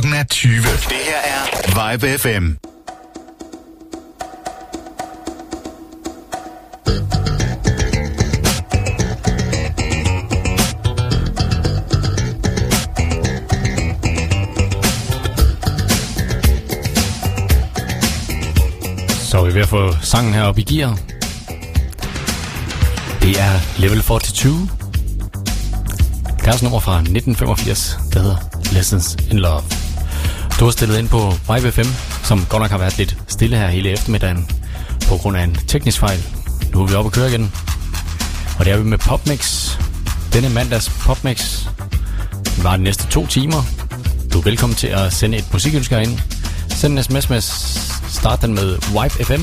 klokken er 20. Det her er Vibe FM. Så er vi ved at få sangen her op i gear. Det er Level 42. Deres nummer fra 1985, der hedder Lessons in Love. Du har stillet ind på Vibe FM, som godt nok har været lidt stille her hele eftermiddagen på grund af en teknisk fejl. Nu er vi oppe at køre igen. Og det er vi med Popmix. Denne mandags Popmix var de næste to timer. Du er velkommen til at sende et musikønske ind. Send en sms med start den med Vibe FM.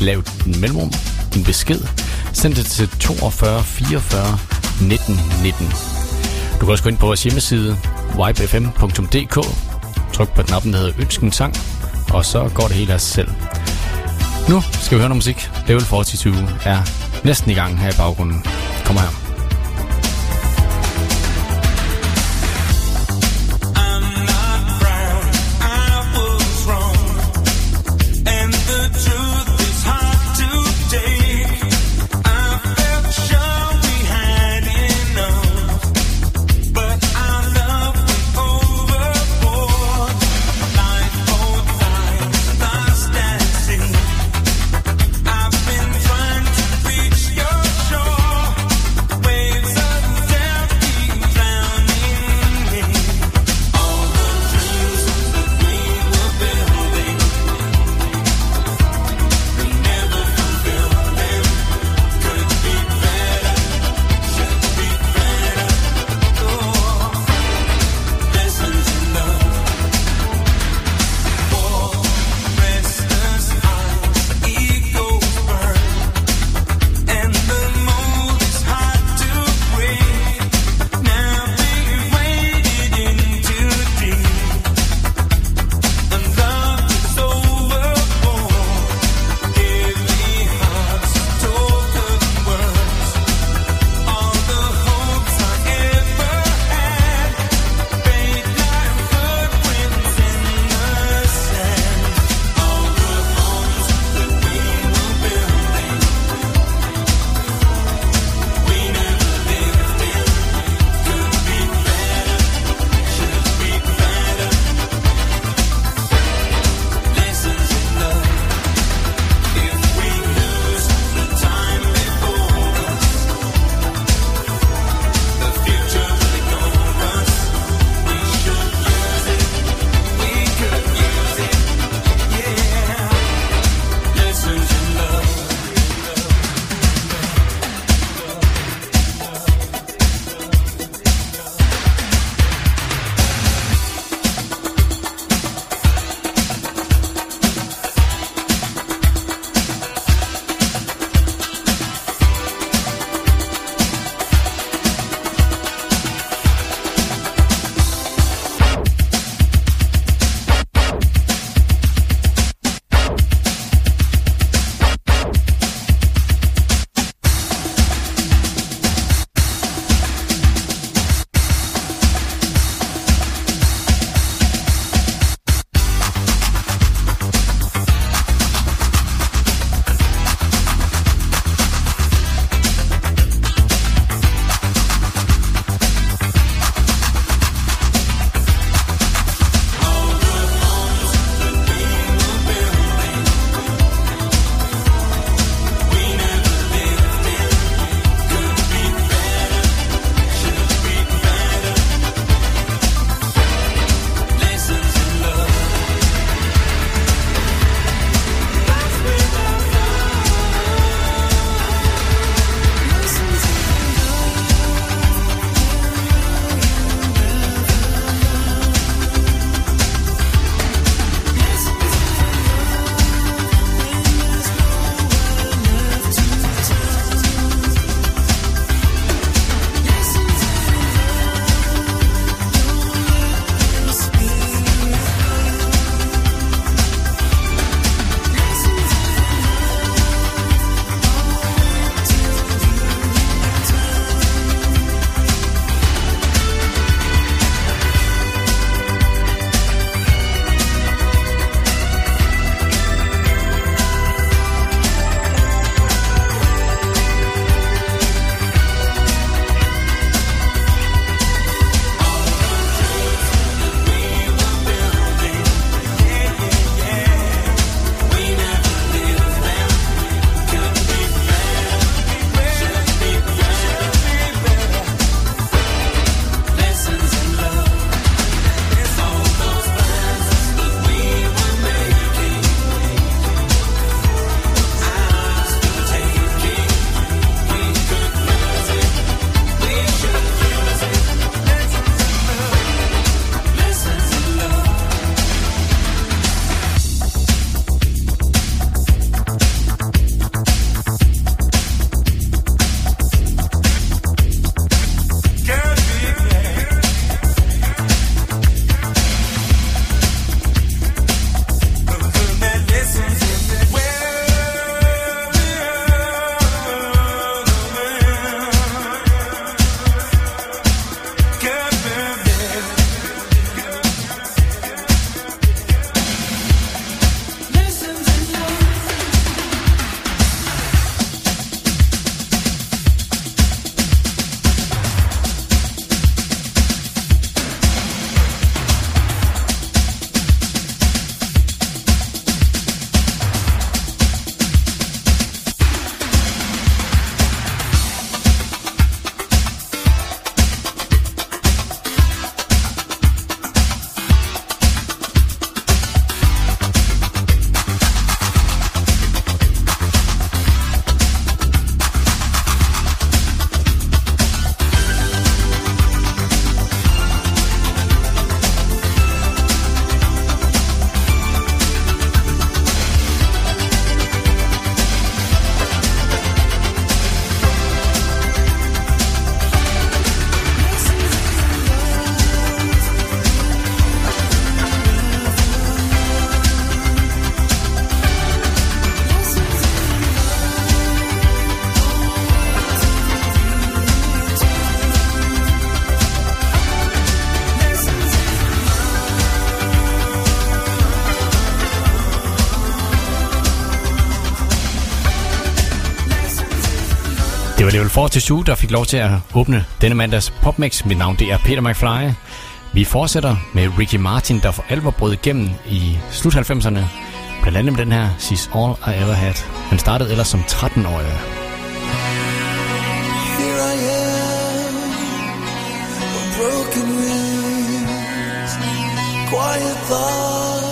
Lav en mellemrum, en besked. Send det til 42 44 19 19. Du kan også gå ind på vores hjemmeside vibefm.dk Tryk på knappen, der hedder Ønsk en sang, og så går det helt af sig selv. Nu skal vi høre noget musik. Level 42 er næsten i gang her i baggrunden. Kom her. Fortis Uge, der fik lov til at åbne denne mandags PopMix. Mit navn det er Peter McFly. Vi fortsætter med Ricky Martin, der for alvor brød igennem i slut 90'erne. Blandt andet med den her She's All I Ever Had. Han startede ellers som 13-årig. Quiet thoughts.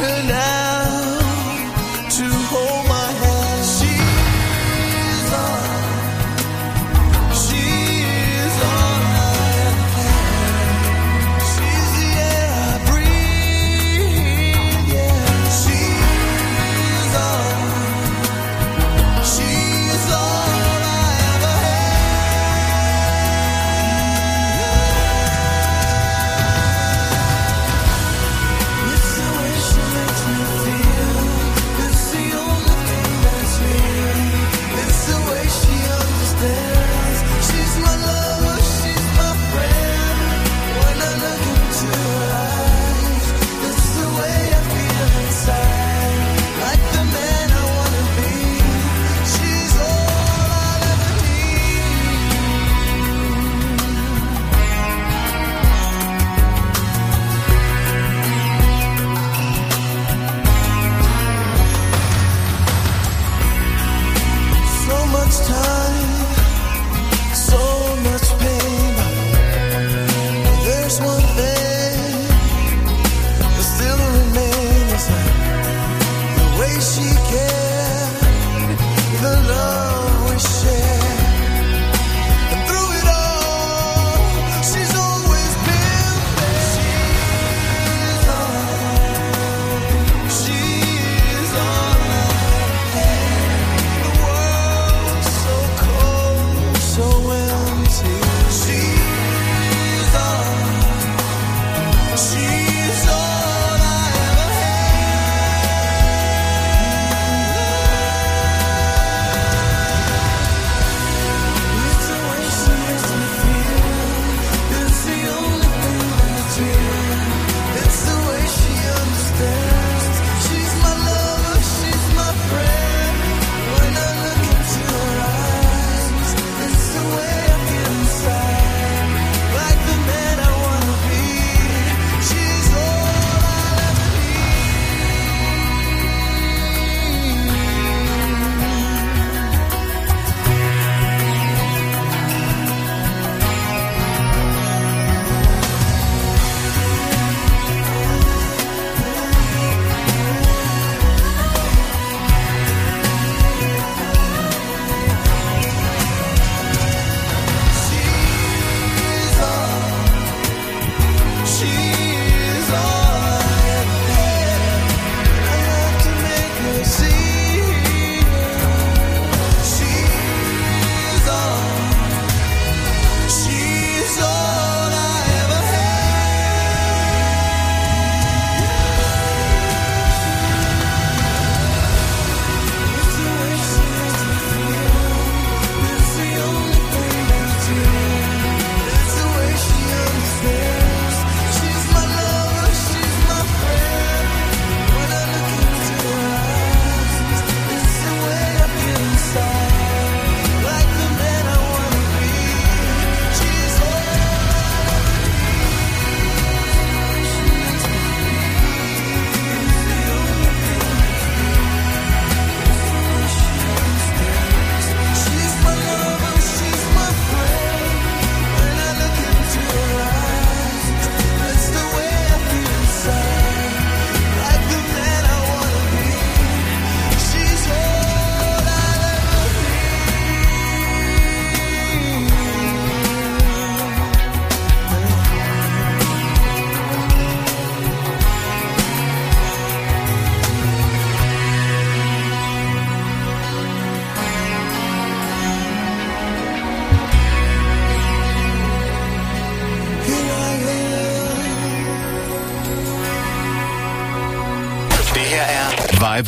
tonight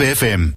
Klub FM.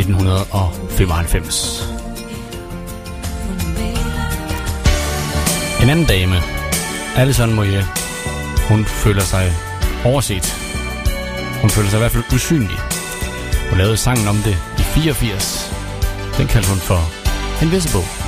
1995. En anden dame, Alison Moye, hun føler sig overset. Hun føler sig i hvert fald usynlig. Hun lavede sangen om det i 84. Den kaldte hun for Invisible.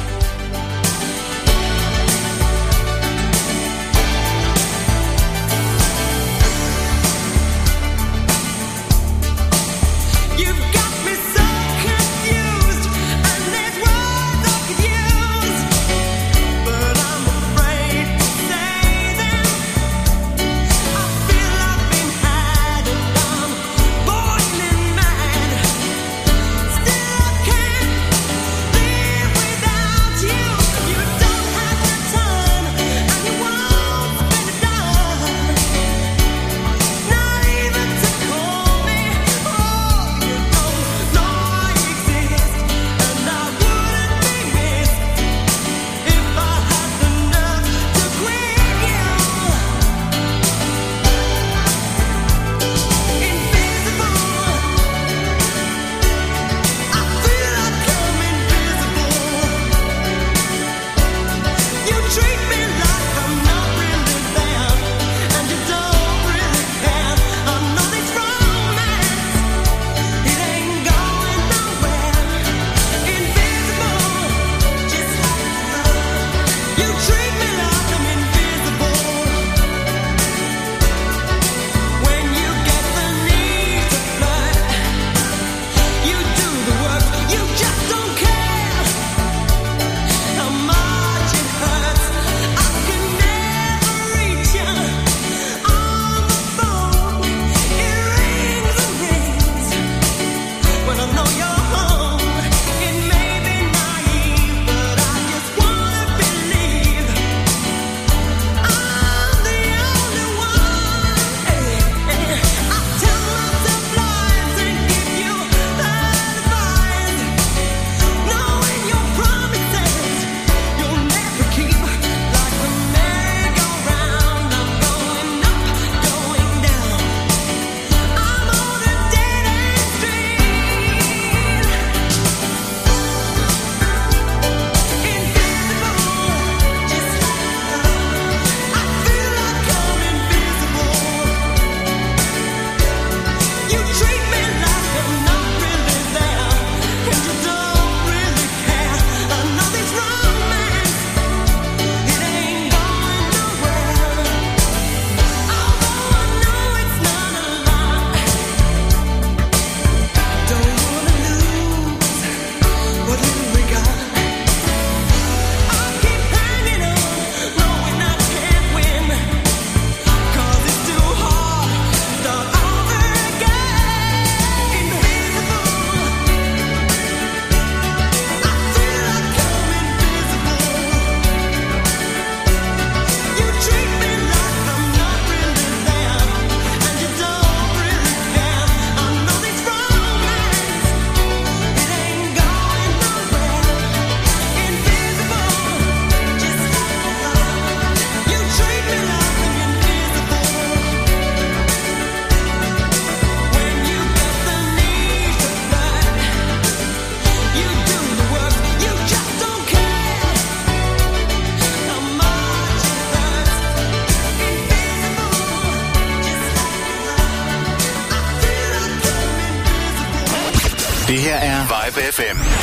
FM.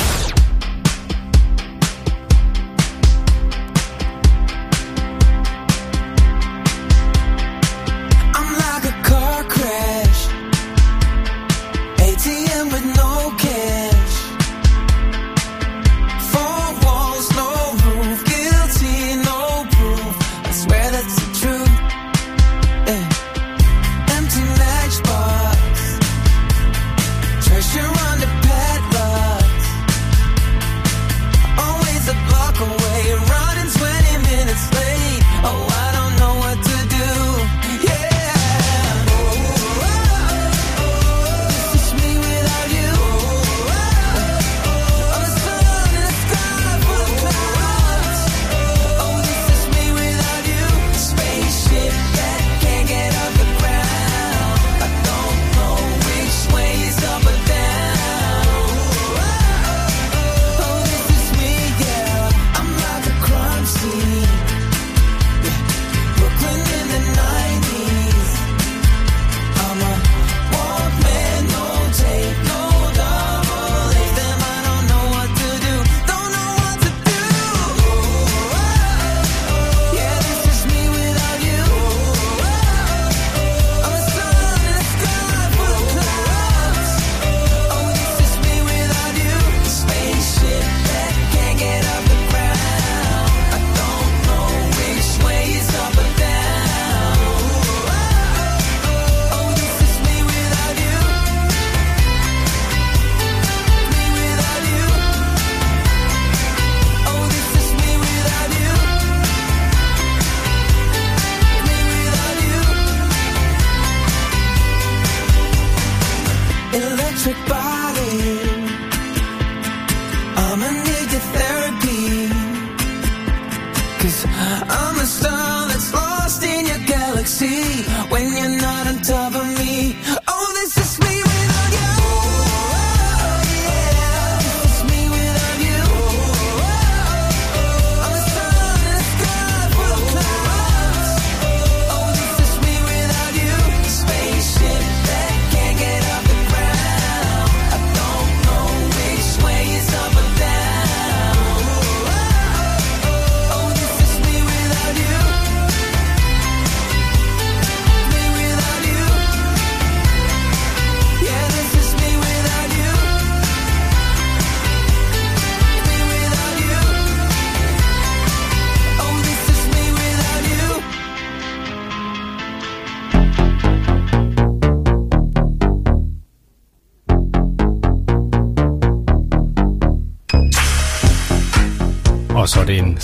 Zeg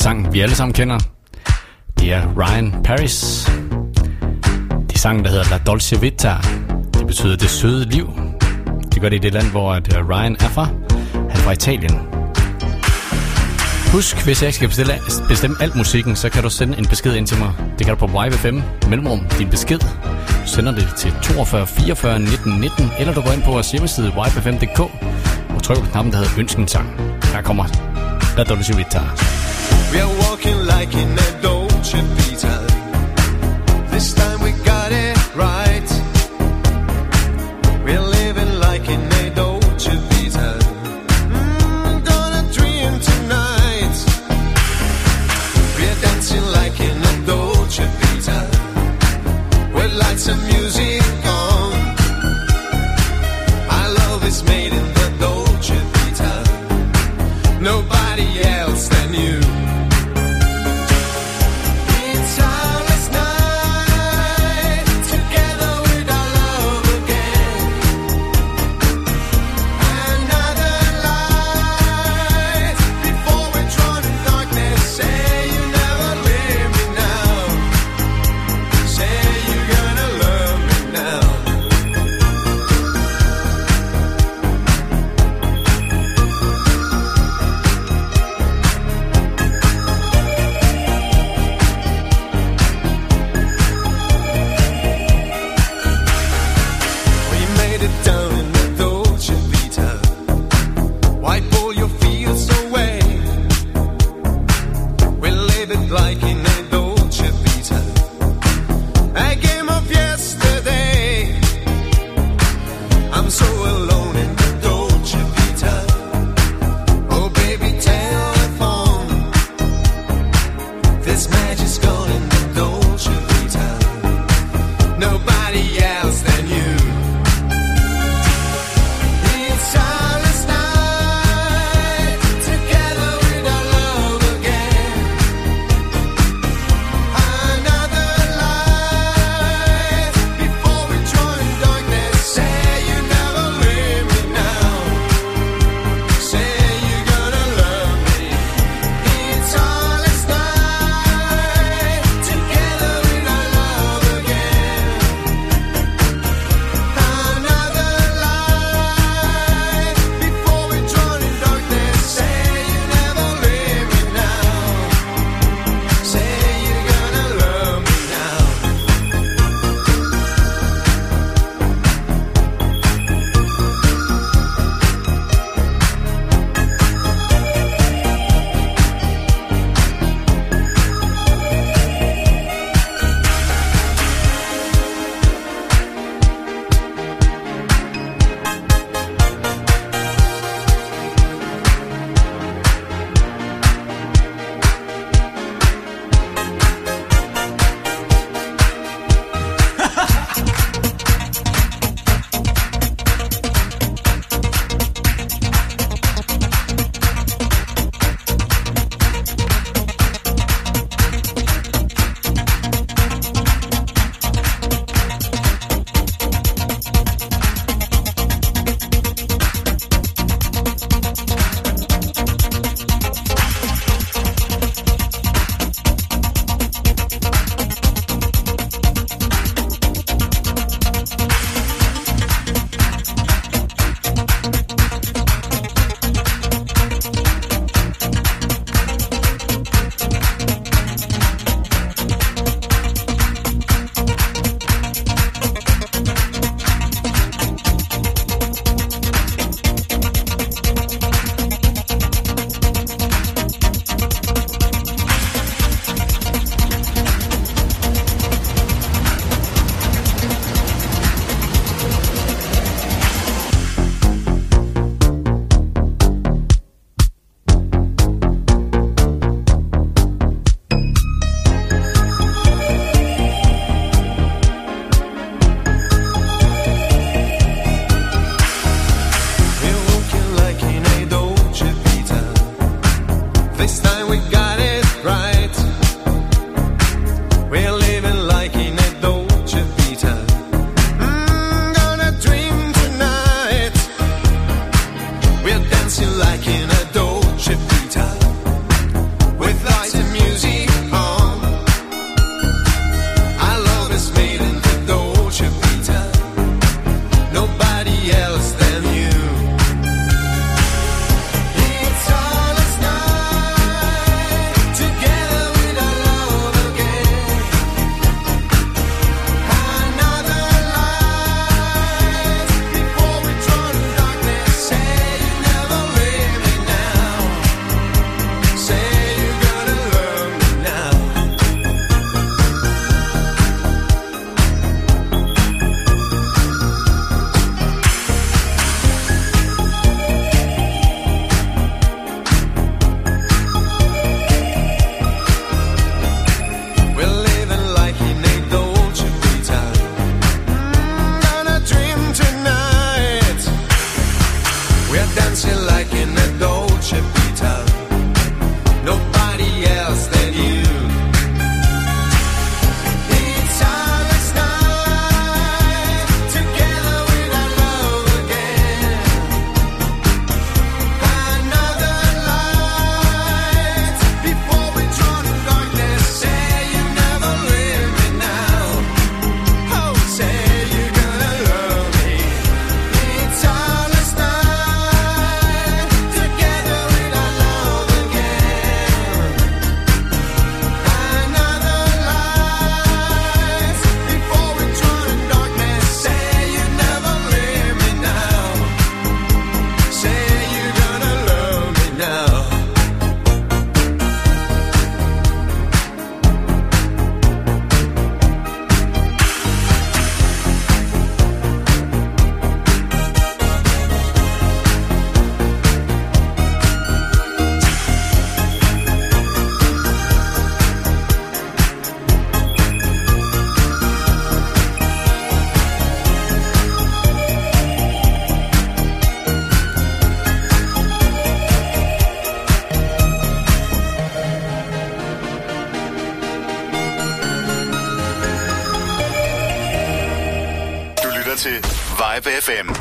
sang, vi alle sammen kender. Det er Ryan Paris. Det er sangen, der hedder La Dolce Vita. Det betyder det søde liv. Det gør det i det land, hvor at øh, Ryan er fra. Han er fra Italien. Husk, hvis jeg ikke skal bestille, bestemme alt musikken, så kan du sende en besked ind til mig. Det kan du på YB5, mellemrum, din besked. Du sender det til 42 44 19 19, eller du går ind på vores hjemmeside yb5.dk og trykker på knappen, der hedder Ønsk en sang. Her kommer La Dolce Vita. We are walking like in a Dolce Vita. This time we got it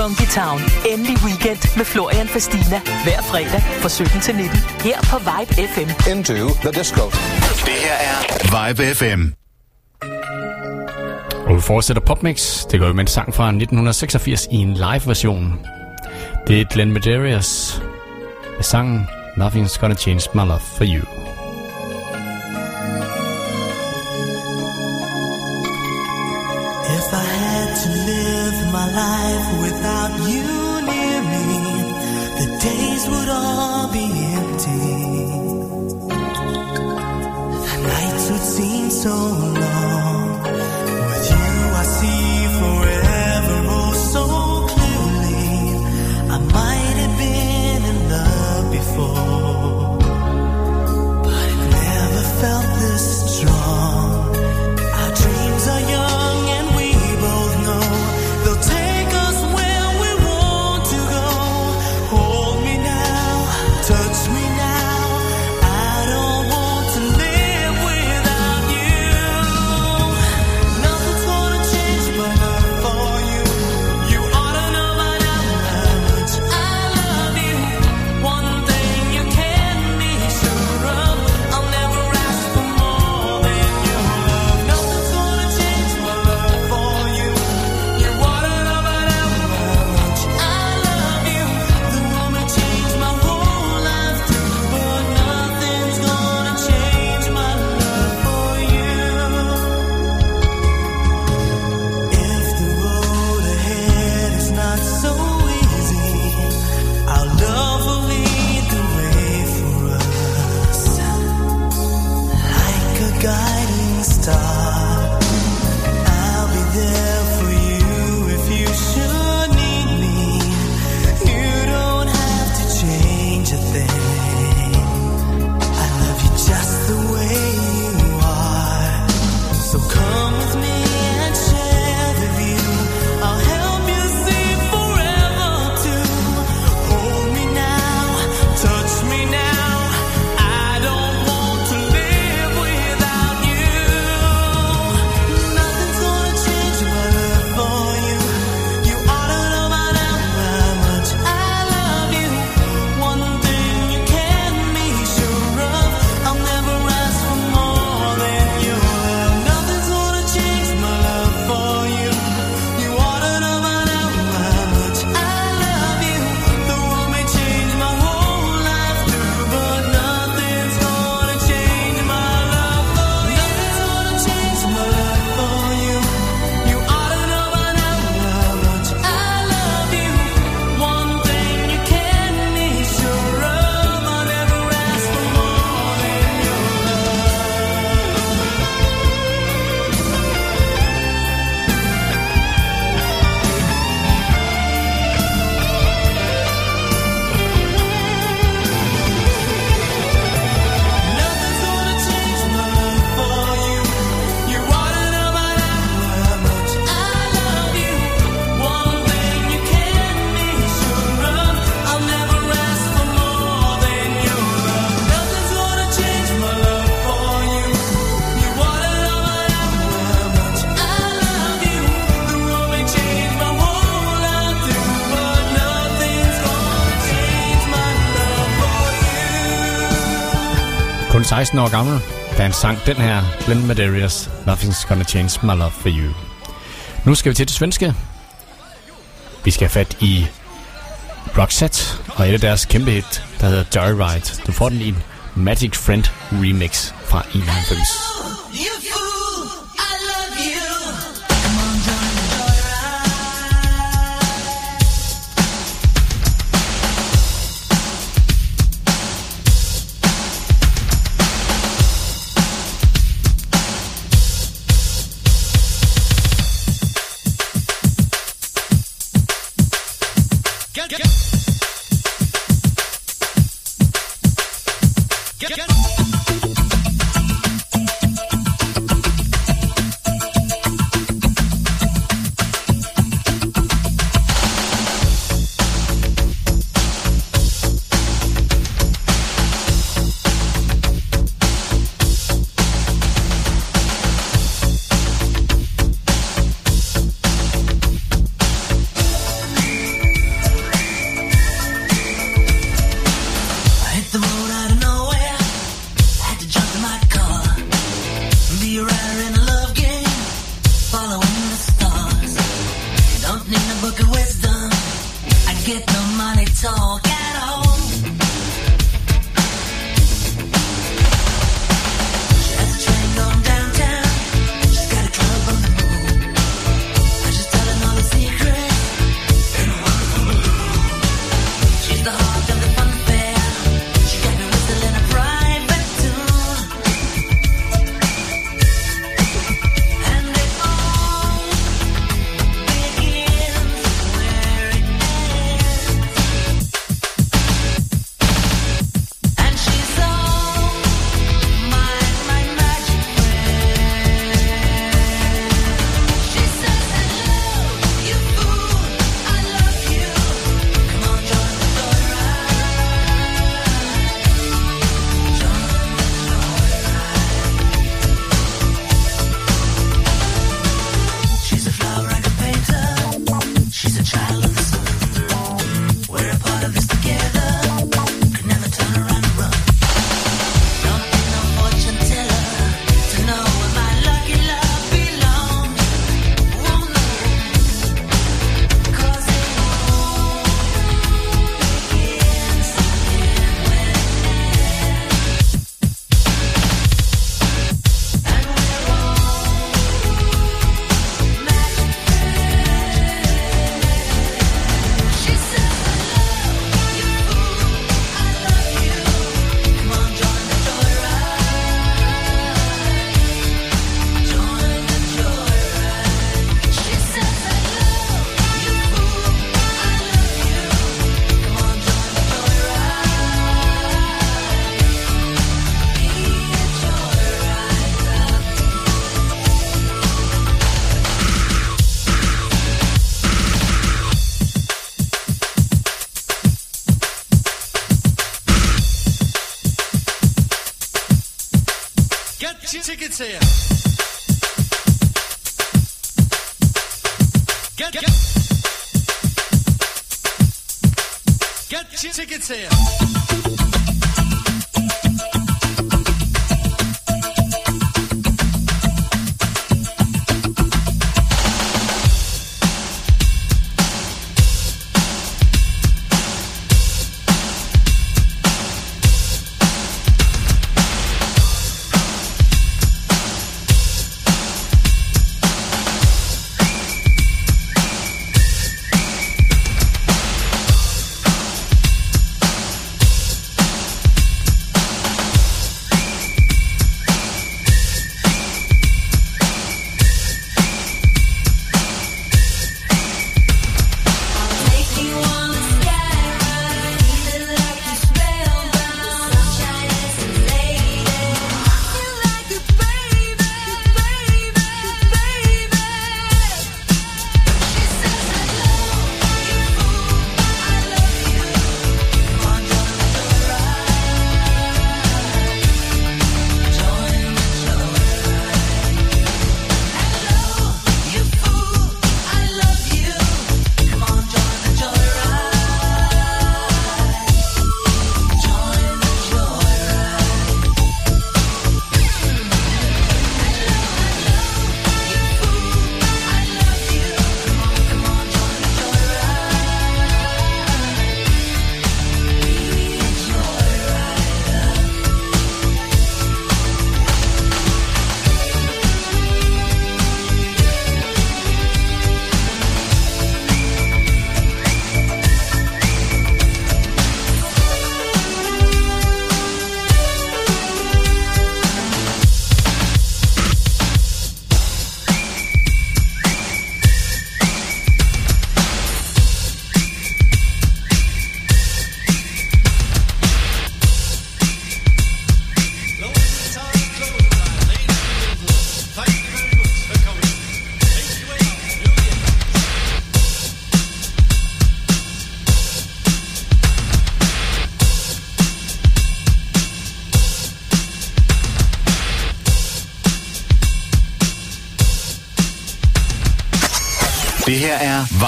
Funky Town. Endelig weekend med Florian Fastina. Hver fredag fra 17 til 19. Her på Vibe FM. Into the disco. Det her er Vibe FM. Og vi fortsætter Popmix. Det går jo med en sang fra 1986 i en live-version. Det er Glenn Medeiros med sangen Nothing's Gonna Change My Love For You. without you near me, the days would all be empty. The nights would seem so long. 16 år gammel, da han sang den her, Glenn Medeiros, Nothing's Gonna Change My Love For You. Nu skal vi til det svenske. Vi skal have fat i Roxette og et af deres kæmpe hit, der hedder Joyride. Du får den i en Magic Friend remix fra 91.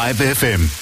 5 FM.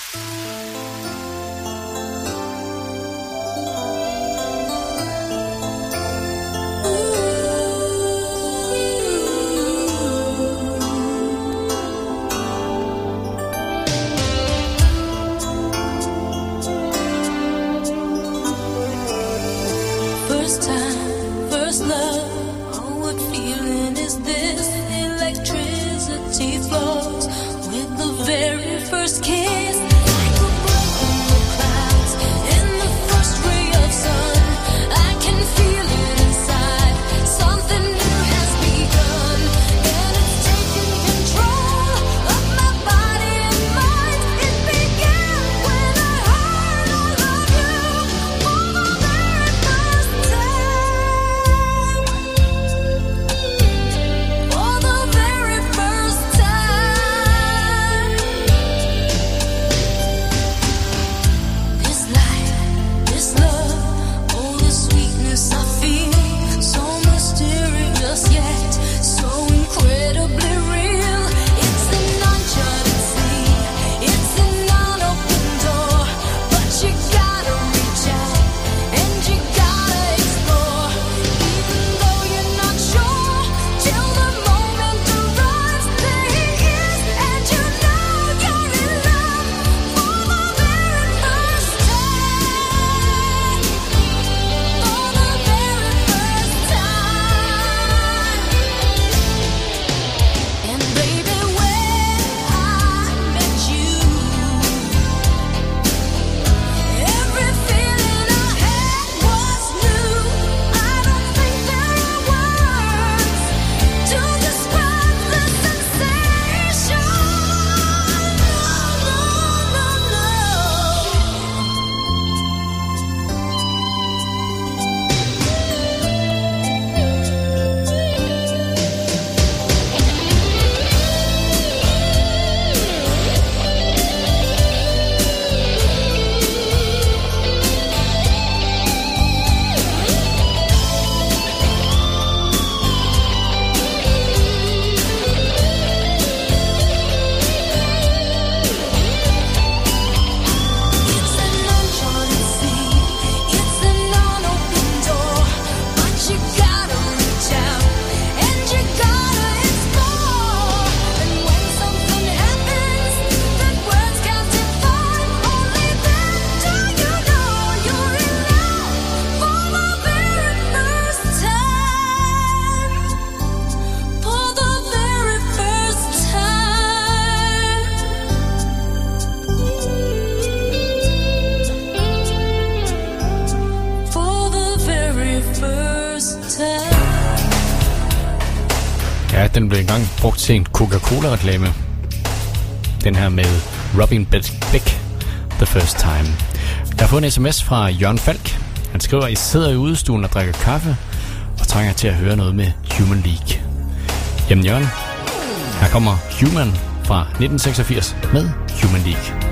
Coca-Cola-reklame. Den her med Robin Beck, The First Time. Jeg har fået en sms fra Jørgen Falk. Han skriver, at I sidder i udestuen og drikker kaffe, og trænger til at høre noget med Human League. Jamen Jørgen, her kommer Human fra 1986 med Human League.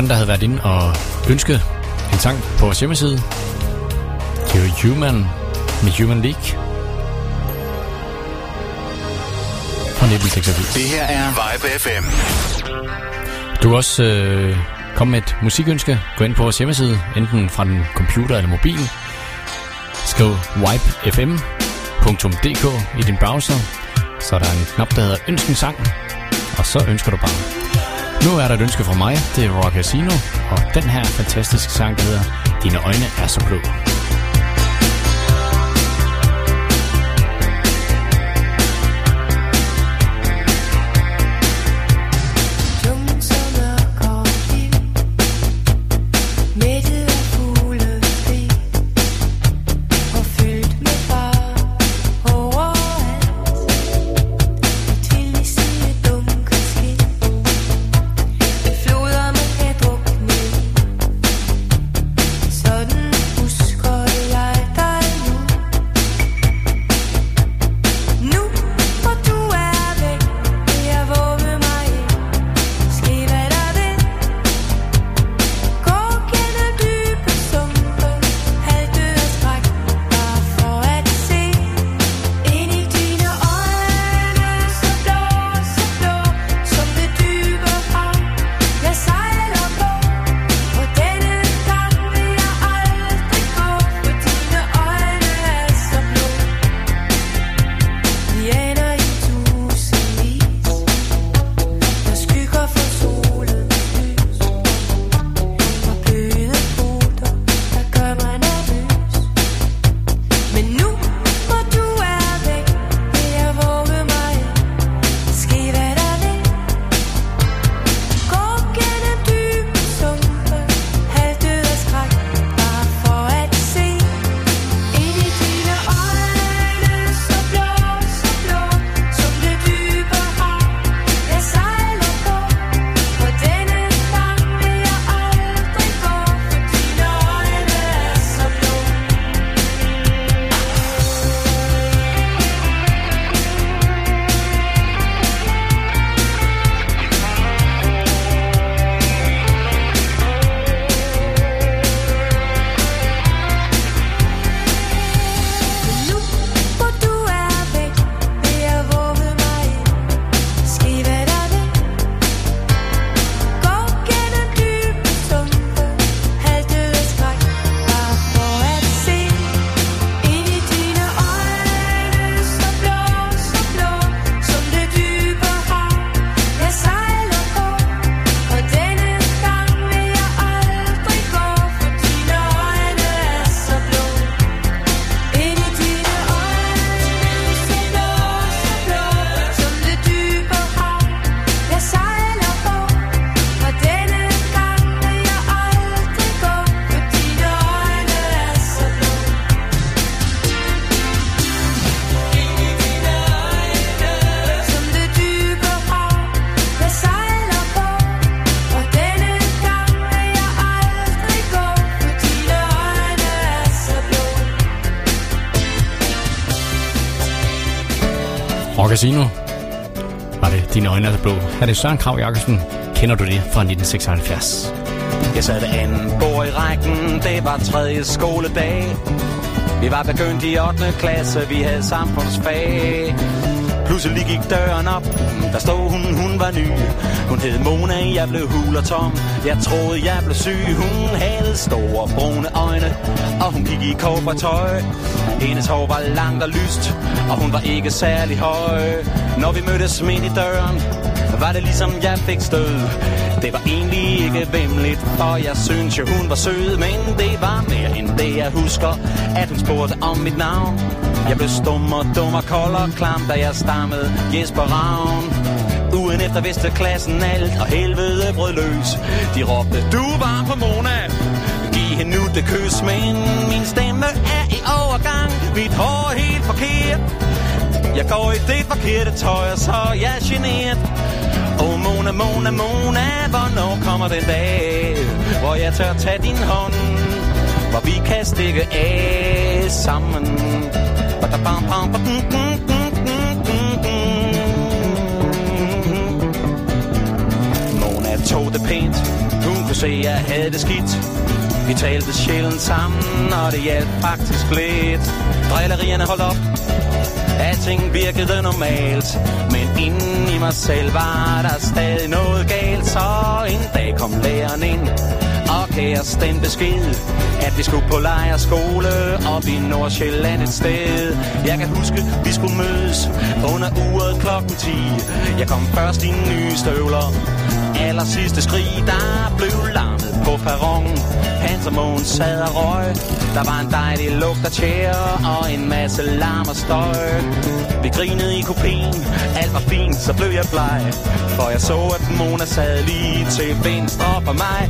Jørgen, der havde været inde og ønsket en sang på vores hjemmeside. Det var Human med Human League. Fra 1986. Det her er Vibe FM. Du kan også øh, komme med et musikønske. Gå ind på vores hjemmeside, enten fra den computer eller mobil. Skriv wipefm.dk i din browser. Så er der en knap, der hedder Ønsk en sang. Og så ønsker du bare. Nu er der et ønske fra mig. Det er Rock Casino. Og den her fantastiske sang, der hedder Dine øjne er så blå. Casino var det Dine øjne er blå. Er det Søren Krav Jacobsen? Kender du det fra 1976? Jeg sad ved anden bord i rækken, det var tredje skoledag. Vi var begyndt i 8. klasse, vi havde samfundsfag. Pludselig gik døren op, der stod hun, hun var ny. Hun hed Mona, jeg blev hul og tom. Jeg troede, jeg blev syg. Hun havde store brune øjne, og hun gik i tøj. Hendes hår var langt og lyst, og hun var ikke særlig høj. Når vi mødtes midt i døren, var det ligesom jeg fik stød. Det var egentlig ikke vemmeligt, for jeg synes jo hun var sød, men det var mere end det jeg husker, at hun spurgte om mit navn. Jeg blev stum og dum og kold og klam, da jeg stammede Jesper Ravn. Ugen efter vidste klassen alt, og helvede brød løs. De råbte, du var på Mona, giv hende nu det kys, men min stemme er i overgang, mit hår er helt forkert. Jeg går i det forkerte tøj, og så er jeg generet. Åh, oh, Mona, Mona, Mona, hvornår kommer den dag, hvor jeg tør tage din hånd, hvor vi kan stikke af sammen. Ba-da-bam, bam, ba-dum, dum, dum, dum. Mona tog det pænt, hun kunne se, at jeg havde det skidt. Vi talte sjældent sammen, og det hjalp faktisk lidt. Drillerierne holdt op, Alting virkede normalt Men inden i mig selv var der stadig noget galt Så en dag kom læreren ind og gav os den besked At vi skulle på lejerskole Op i Nordsjælland et sted. Jeg kan huske, vi skulle mødes Under uret klokken 10 Jeg kom først i nye støvler. Aller sidste skrig, der blev larmet på perronen Hans og Måns sad og røg. Der var en dejlig lugt af tjære Og en masse larm og støj. Vi grinede i kopien. Alt var fint, så blev jeg bleg. For jeg så, at Mona sad lige til venstre for mig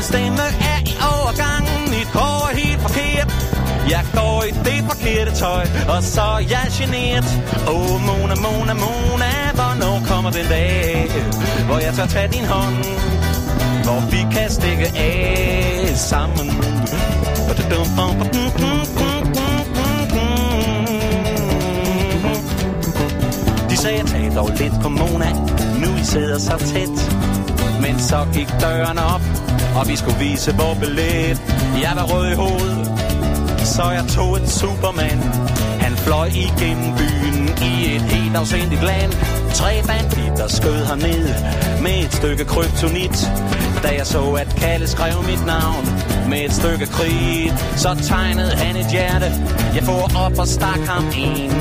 min stemme er i overgangen, Mit hår er helt forkert jeg går i det forkerte tøj, og så er jeg generet. Åh, oh, Mona, Mona, Mona, hvornår kommer den dag, hvor jeg tør tage din hånd, hvor vi kan stikke af sammen. De sagde, tag dog lidt på Mona, nu I sidder så tæt. Men så gik døren op, og vi skulle vise vores billet. Jeg var rød i hovedet, så jeg tog et Superman. Han fløj igennem byen i et helt afsindigt land. Tre banditter skød ham ned med et stykke kryptonit. Da jeg så, at Kalle skrev mit navn med et stykke krit, så tegnede han et hjerte. Jeg får op og stak ham en.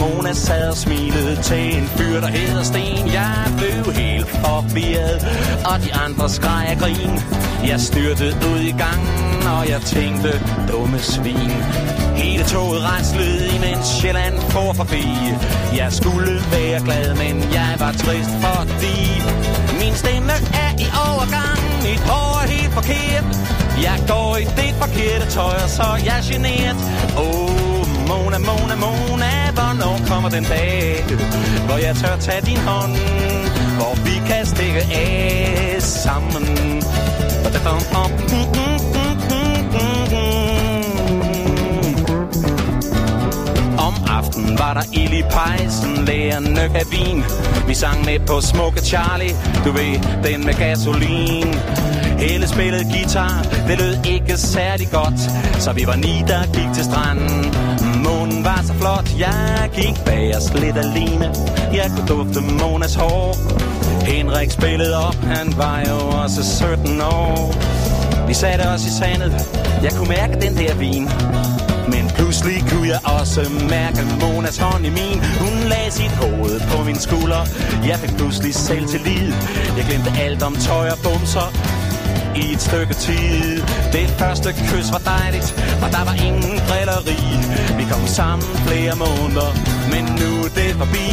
Mona sad og smilede til en fyr, der hedder Sten. Jeg blev helt forvirret, og de andre skreg af grin. Jeg styrtede ud i gangen, og jeg tænkte, dumme svin. Hele toget rejslede, imens Sjælland for forbi. Jeg skulle være glad, men jeg var trist, fordi min stemme er i overgang. Mit hår er helt forkert. Jeg går i det forkerte tøj, og så er jeg generet. Åh, oh, Mona, Mona, Mona, hvornår kommer den dag, hvor jeg tør tage din hånd, hvor vi kan stikke af sammen. Om var der ild i pejsen, læger af vin. Vi sang med på smukke Charlie, du ved, den med gasolin. Hele spillede guitar, det lød ikke særlig godt, så vi var ni, der gik til stranden. Månen var så flot, jeg gik bag os lidt alene. Jeg kunne dufte Monas hår. Henrik spillede op, han var jo også 17 år. Vi satte os i sandet, jeg kunne mærke den der vin. Men pludselig kunne jeg også mærke Monas hånd i min. Hun lagde sit hoved på min skulder. Jeg fik pludselig selv til liv Jeg glemte alt om tøj og bumser i et stykke tid. Det første kys var dejligt Og der var ingen drilleri. Vi kom sammen flere måneder Men nu er det forbi.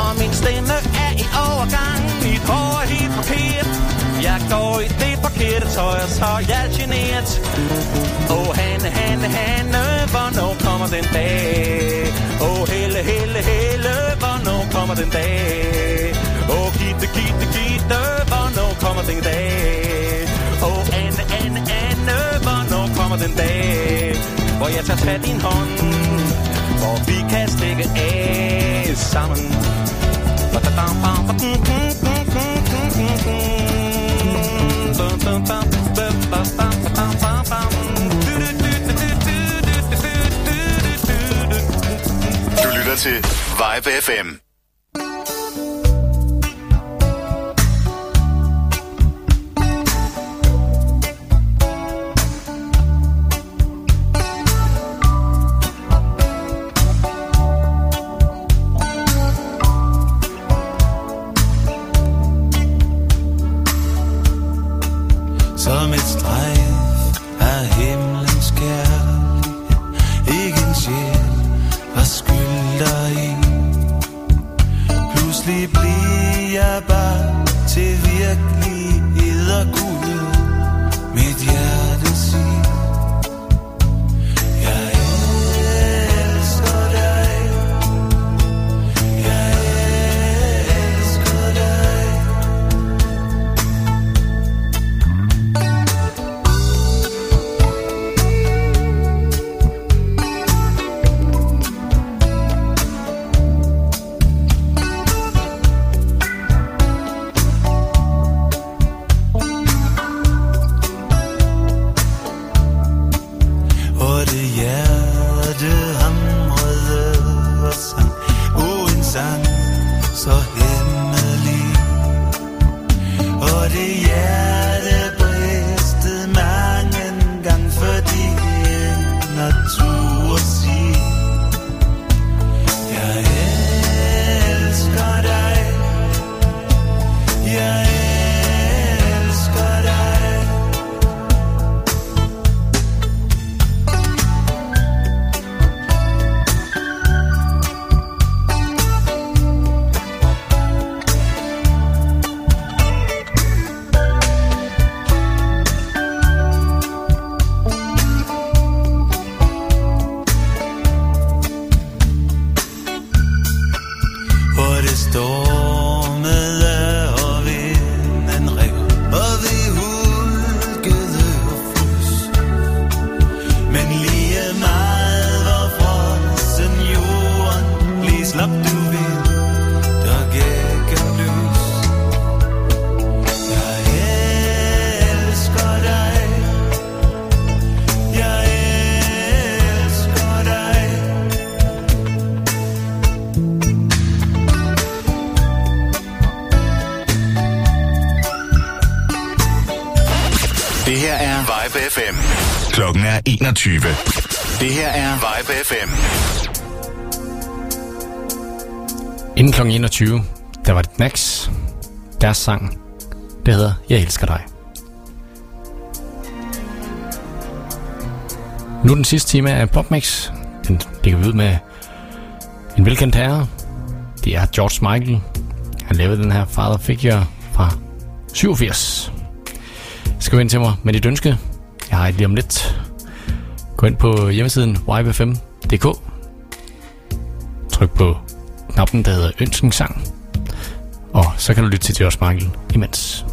Og min stemme er i overgang. Mit hår er helt forkert. Jeg går i det forkerte tøj Og så er jeg generet Åh, oh, han, han, han, Hvornår kommer den dag? Åh, oh, Helle, Helle, Helle Hvornår kommer den dag? Åh, oh, Gitte, Gitte, Gitte Hvornår kommer den dag? Åh, oh, Anne, Anne, Anne Hvornår kommer den dag? Hvor jeg tager fat i din hånd Hvor vi kan stikke af længe sammen. Du lytter til Vibe FM. 2020. Det her er Vibe FM. Inden kl. 21, der var det Knacks. Deres sang, det hedder Jeg elsker dig. Nu den sidste time af Popmix. Den ligger vi ud med en velkendt herre. Det er George Michael. Han lavede den her Father Figure fra 87. vi ind til mig med dit ønske. Jeg har et lige om lidt. Gå ind på hjemmesiden ybfm.dk Tryk på knappen, der hedder Ønskensang. Og så kan du lytte til Josh Michael imens.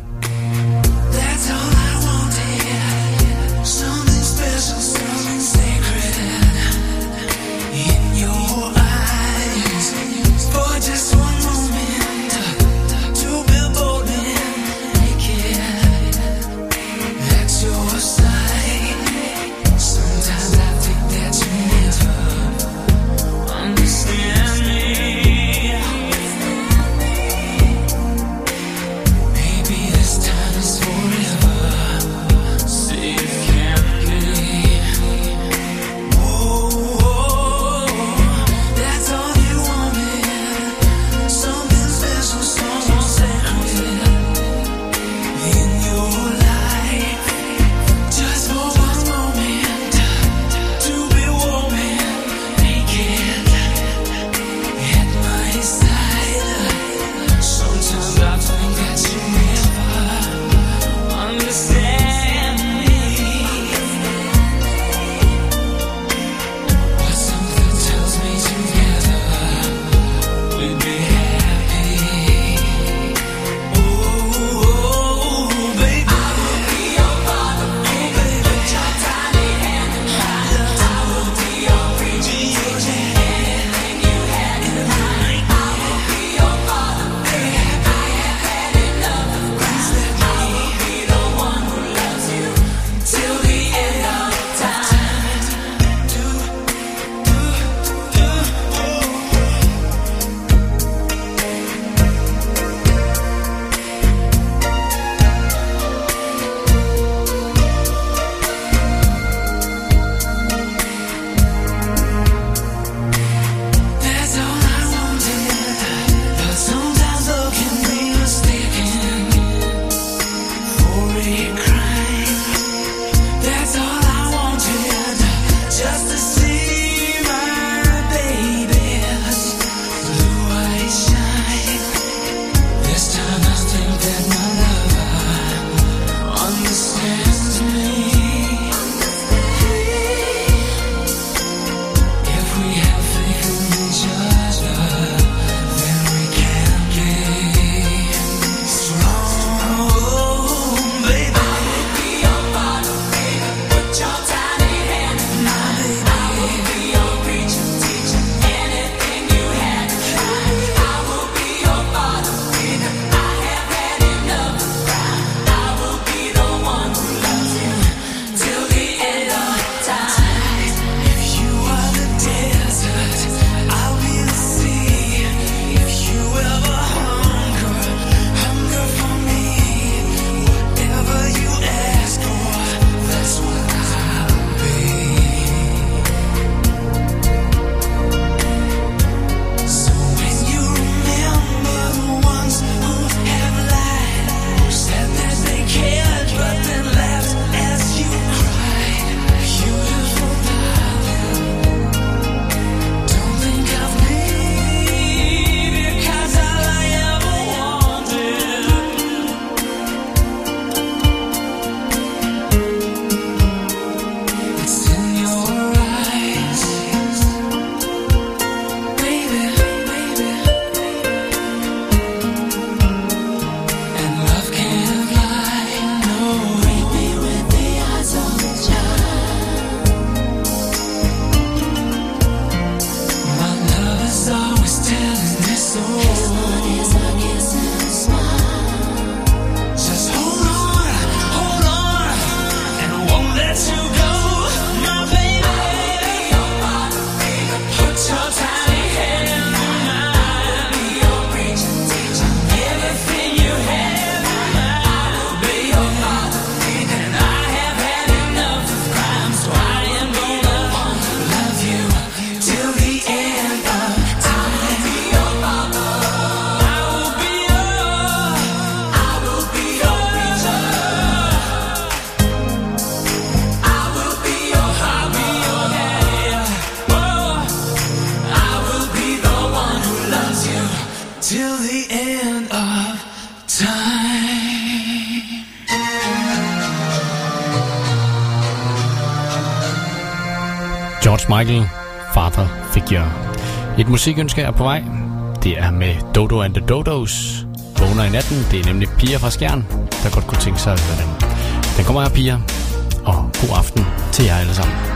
musikønske er på vej. Det er med Dodo and the Dodos. Vågner i natten. Det er nemlig piger fra Skjern, der godt kunne tænke sig at høre den. Den kommer her, piger. Og god aften til jer alle sammen.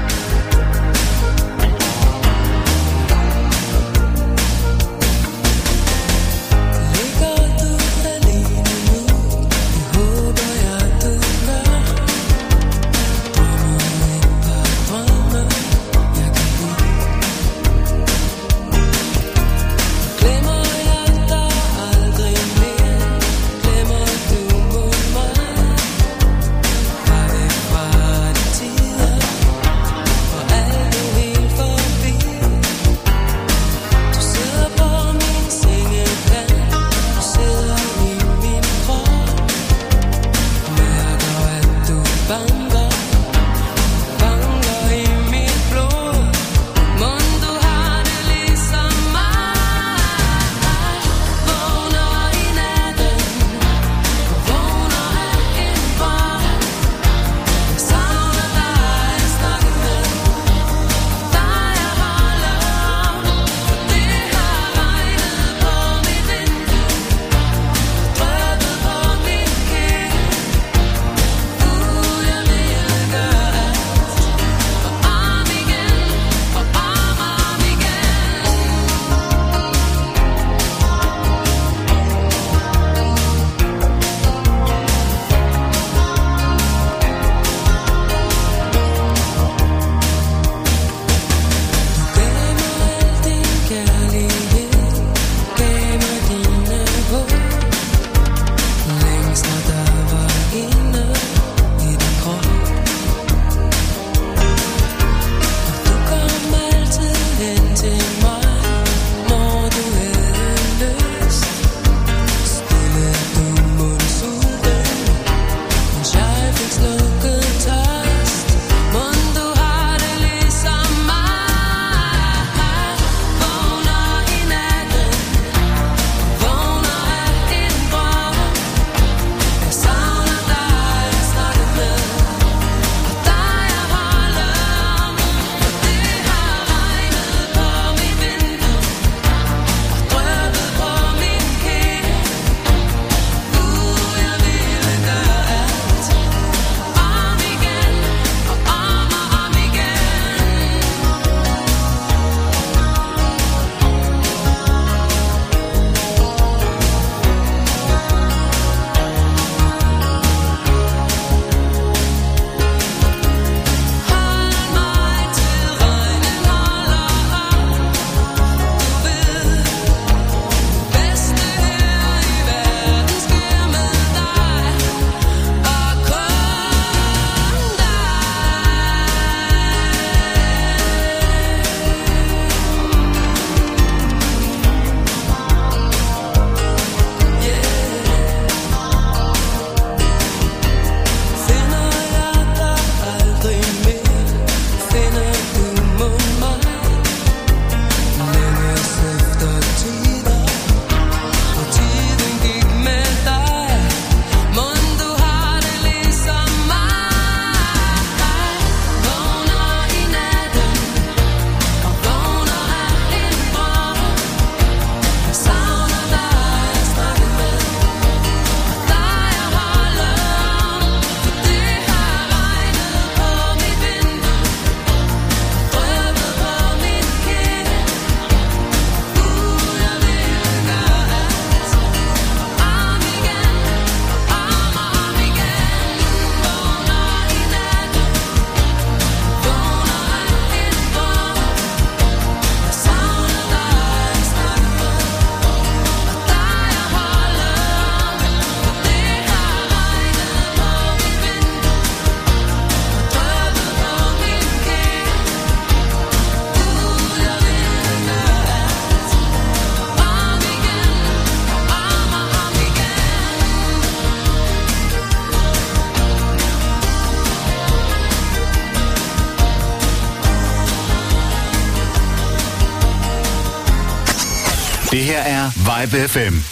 Live FM.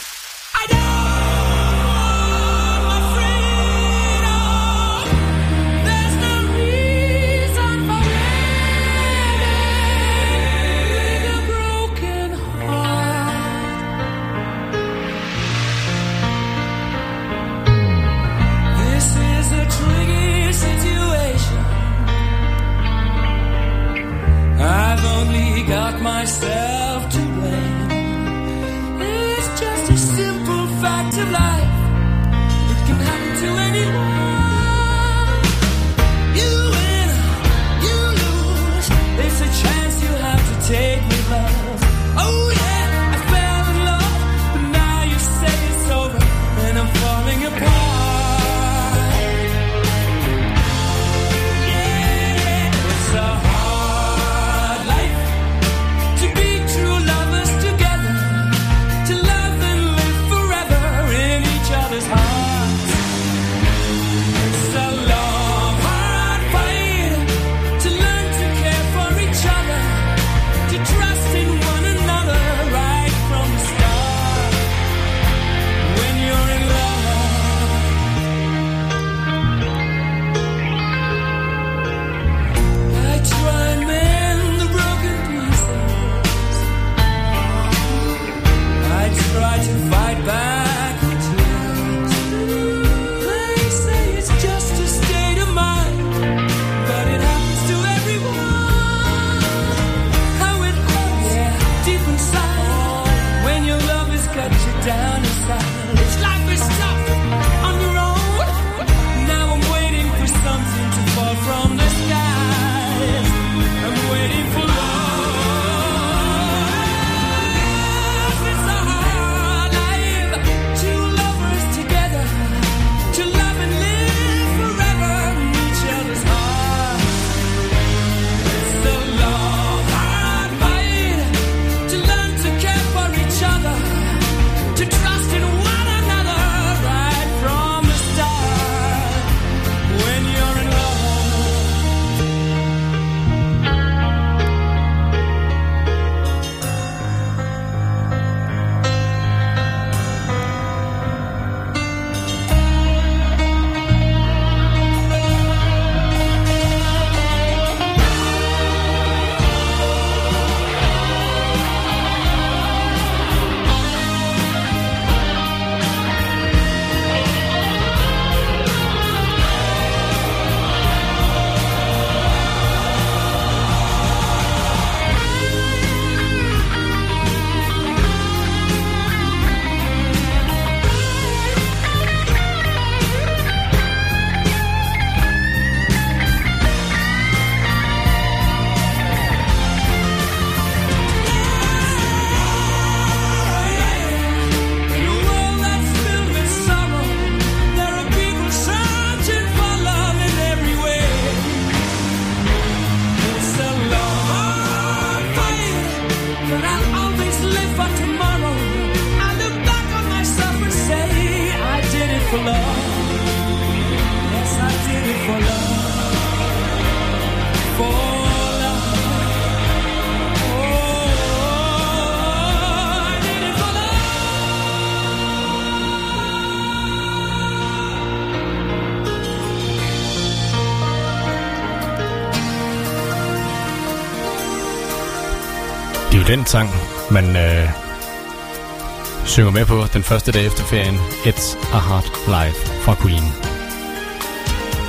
jo den sang, man øh, synger med på den første dag efter ferien. It's a Hard Life fra Queen.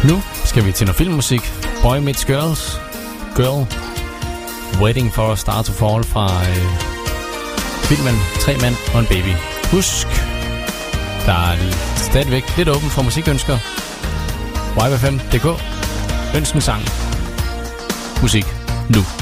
Nu skal vi til noget filmmusik. Boy Meets Girls. Girl. Waiting for a Star to Fall fra øh, filmen Tre Mænd og en Baby. Husk, der er stadigvæk lidt åben for musikønsker. YBFM.dk Ønsk en sang. Musik nu.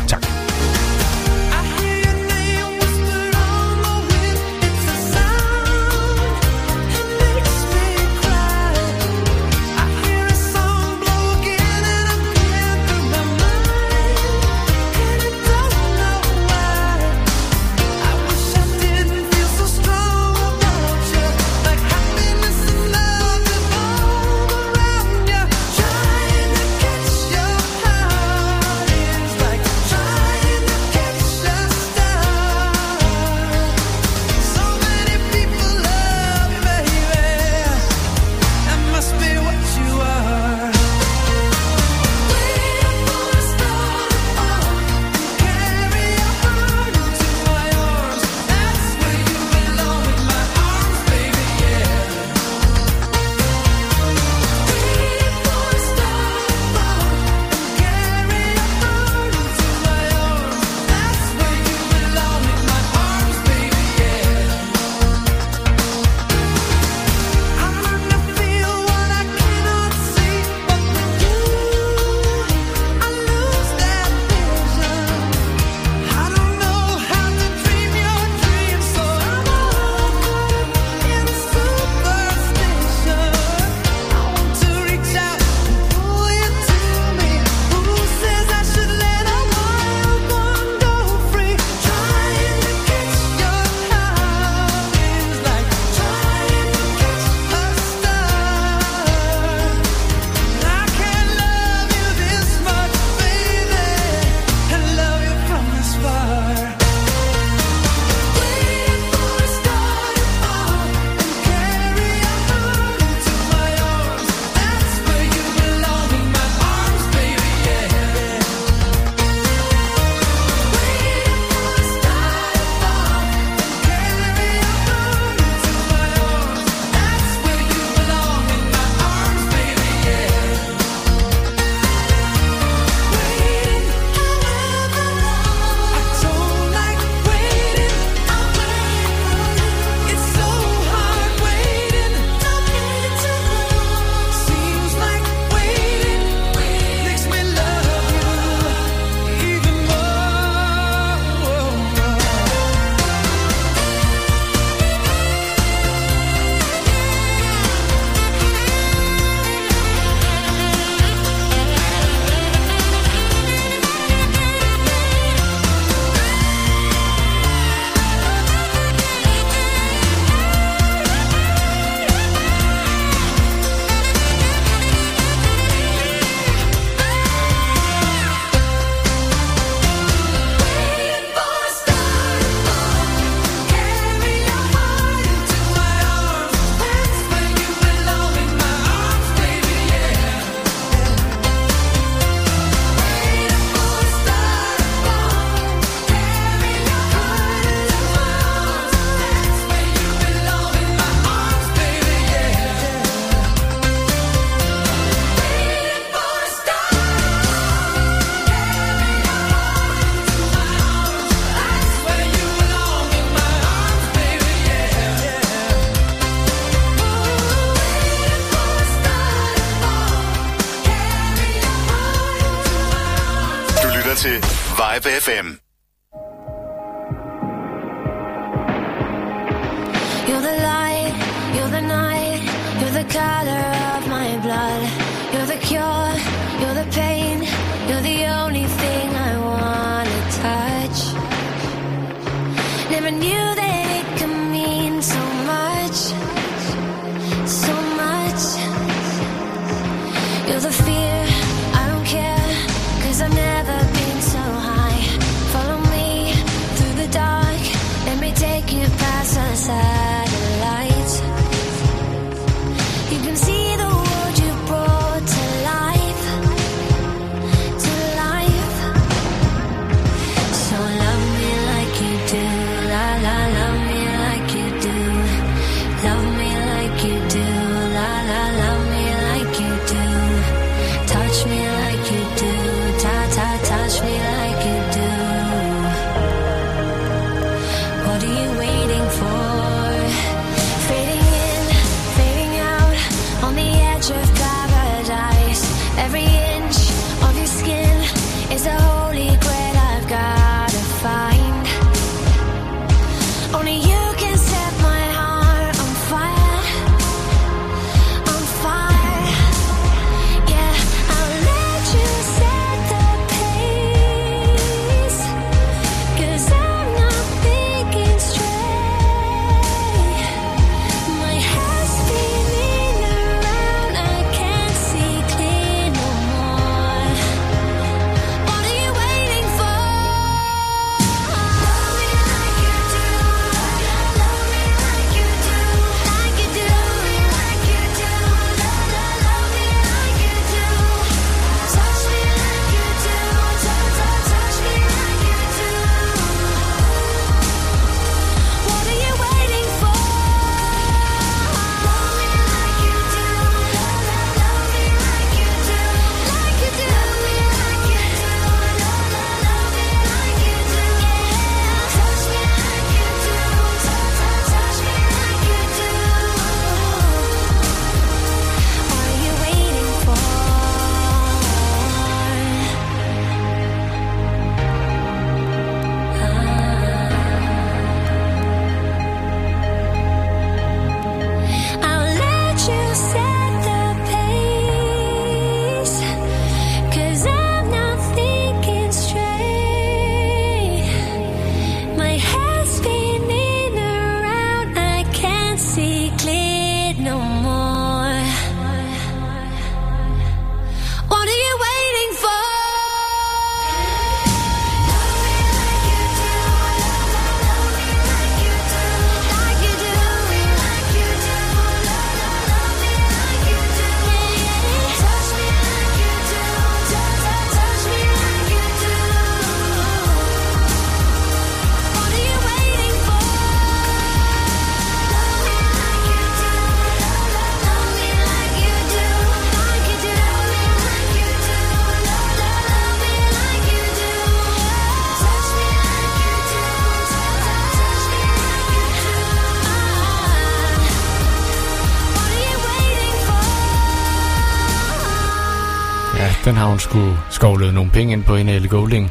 København skulle skovle nogle penge ind på en Elle Golding.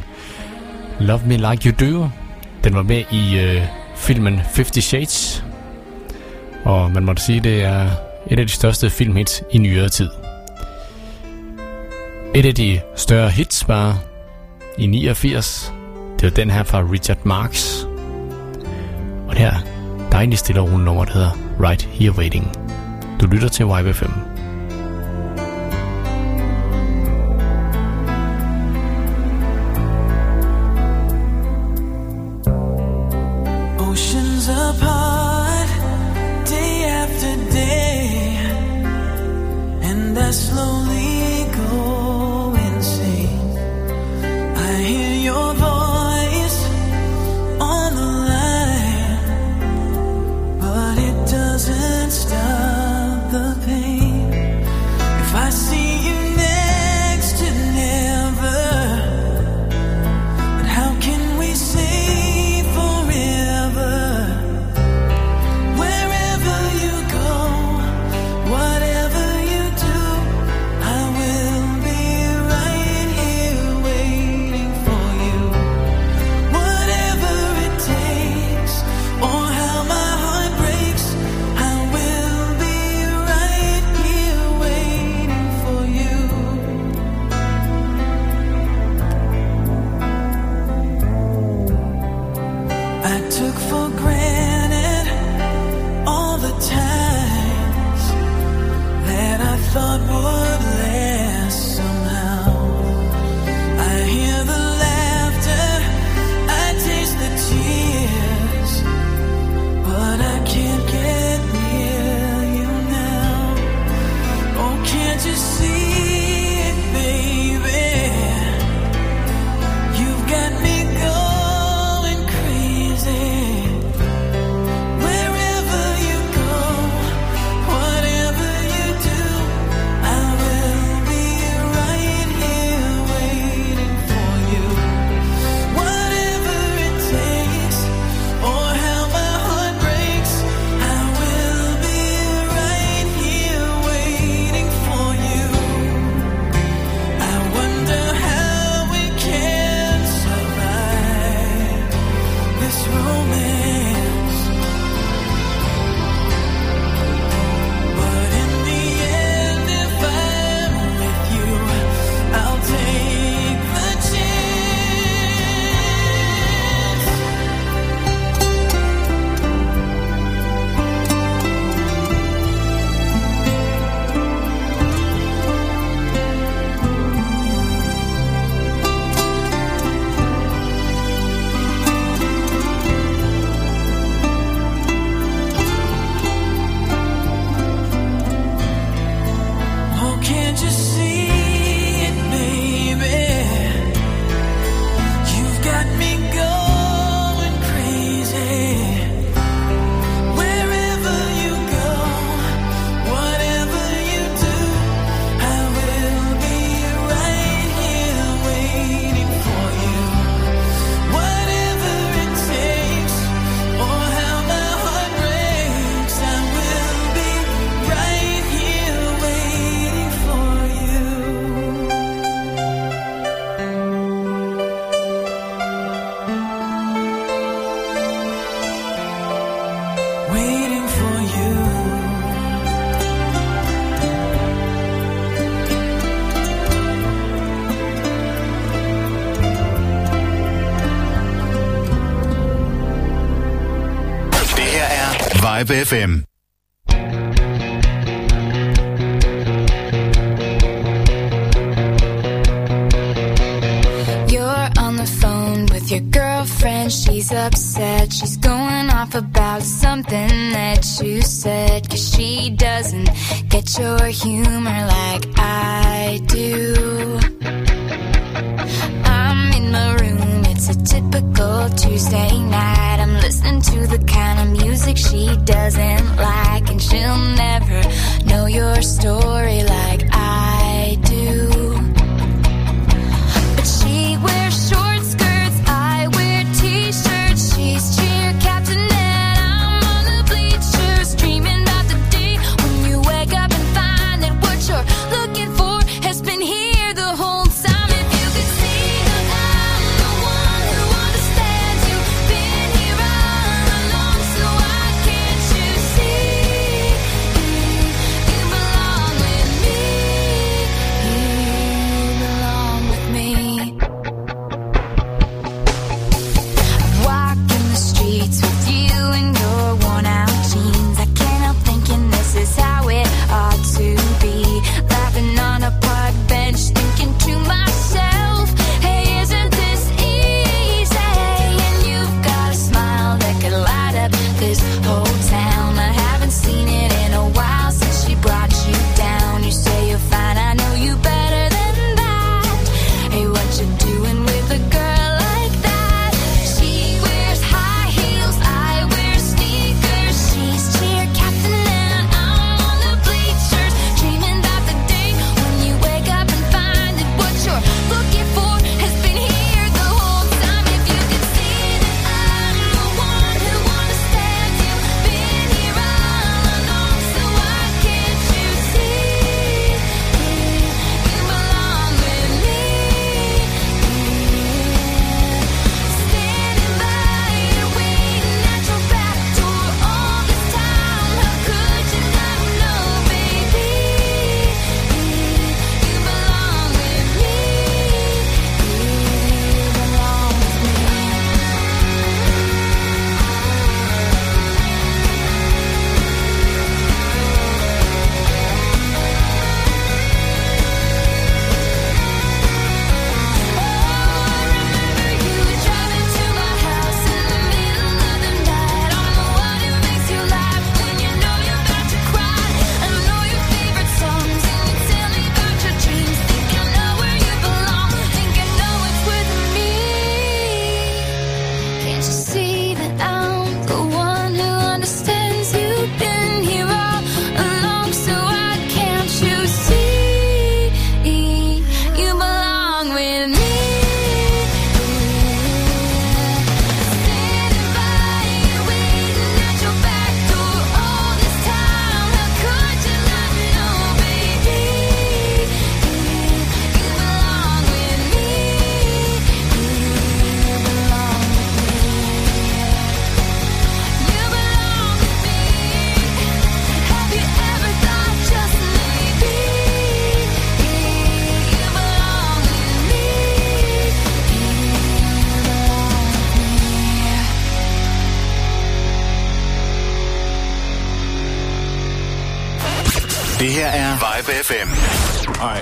Love Me Like You Do. Den var med i øh, filmen 50 Shades. Og man må sige, det er et af de største filmhits i nyere tid. Et af de større hits var i 89. Det var den her fra Richard Marx. Og det her dejligt stille og nummer, der hedder Right Here Waiting. Du lytter til YBFM. Vibe FM.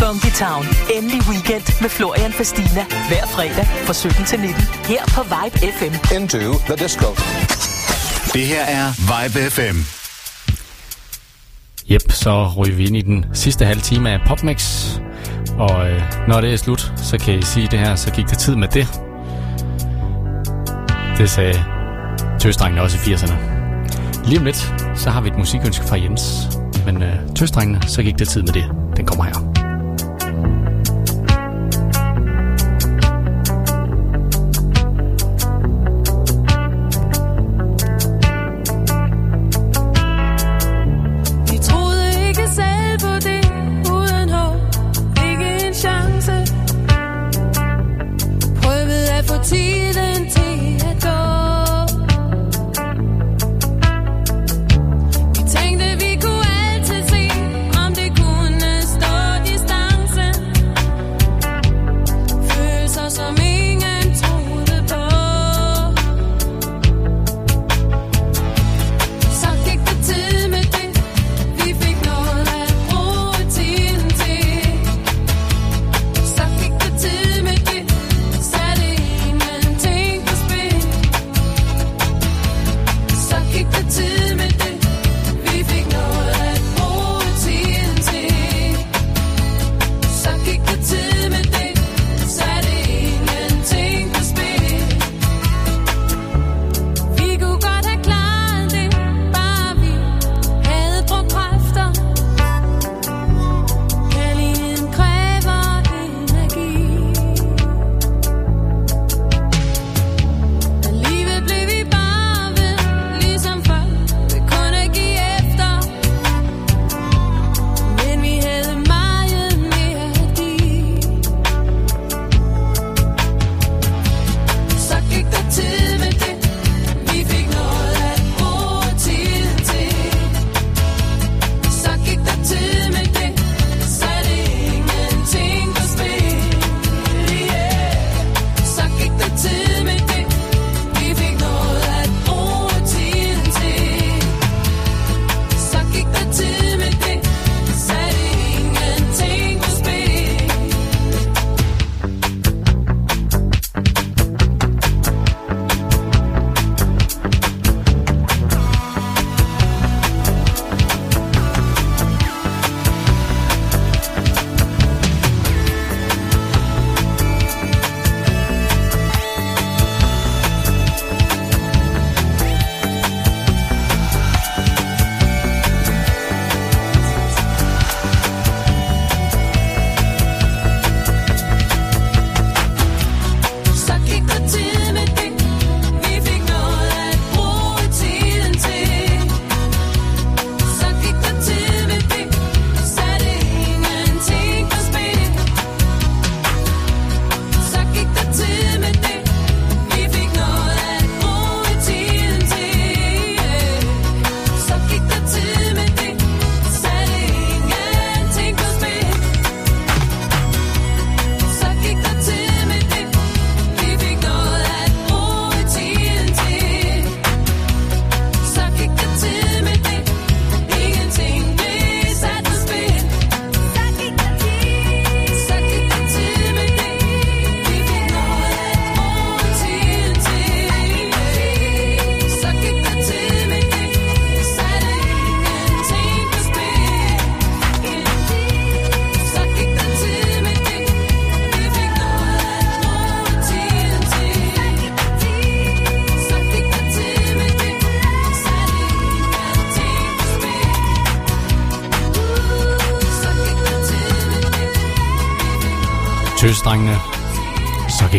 Funky Town. Endelig weekend med Florian Fastina. Hver fredag fra 17 til 19. Her på Vibe FM. Into the disco. Det her er Vibe FM. Jep, så ryger vi ind i den sidste halve time af PopMix. Og øh, når det er slut, så kan I sige det her, så gik det tid med det. Det sagde tøsdrengene også i 80'erne. Lige om lidt, så har vi et musikønske fra Jens. Men øh, tøsdrengene, så gik det tid med det. Den kommer her.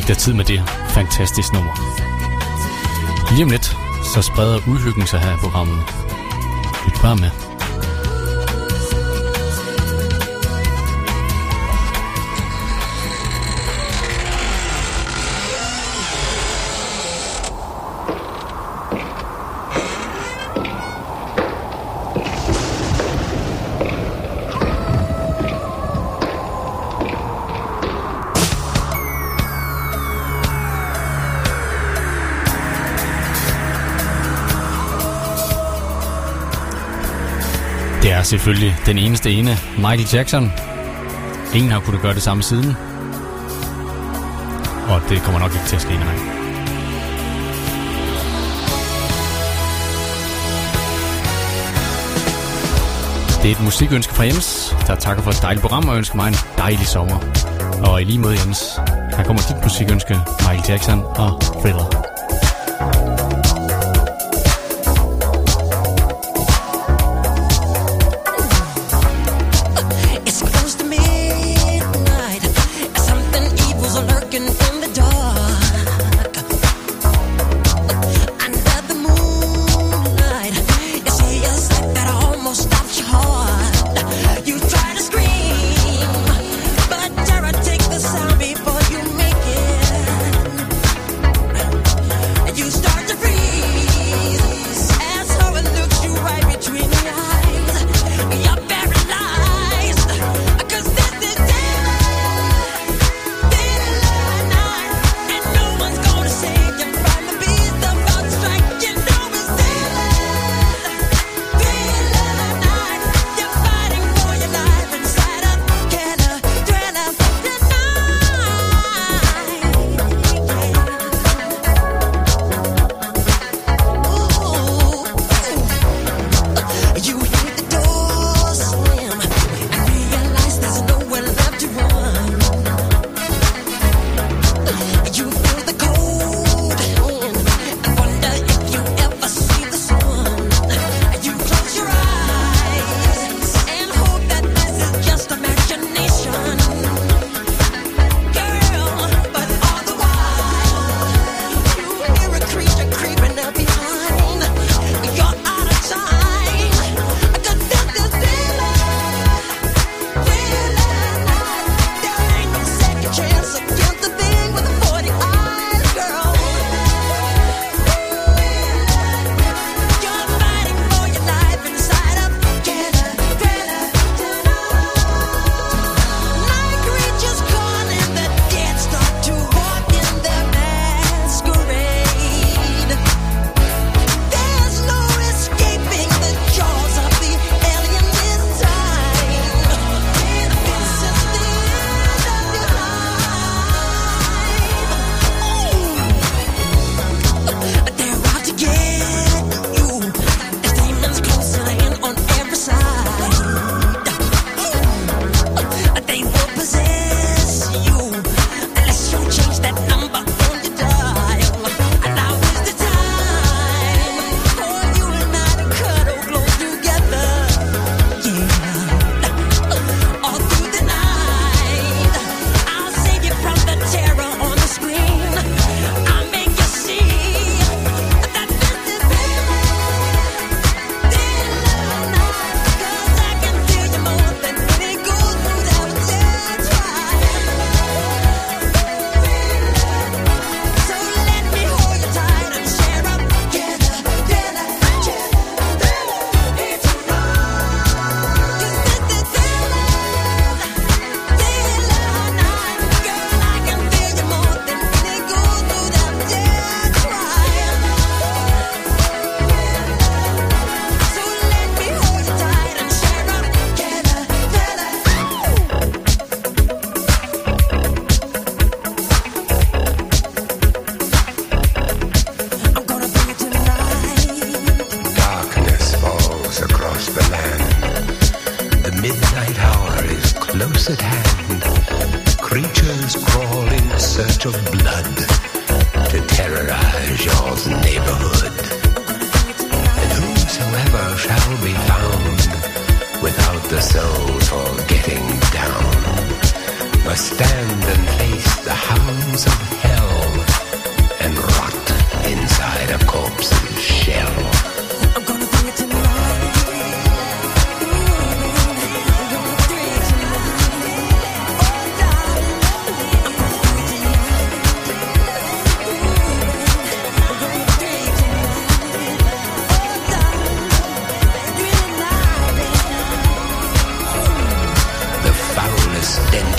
bliver tid med det. Fantastisk nummer. Lige om lidt, så spreder uhyggen sig her i programmet. Lyt bare med. selvfølgelig den eneste ene, Michael Jackson. Ingen har kunnet gøre det samme siden. Og det kommer nok ikke til at ske, nej. Det er et musikønske fra Jens, der takker for et dejligt program og ønsker mig en dejlig sommer. Og i lige måde Jens, her kommer dit musikønske, Michael Jackson og Thriller.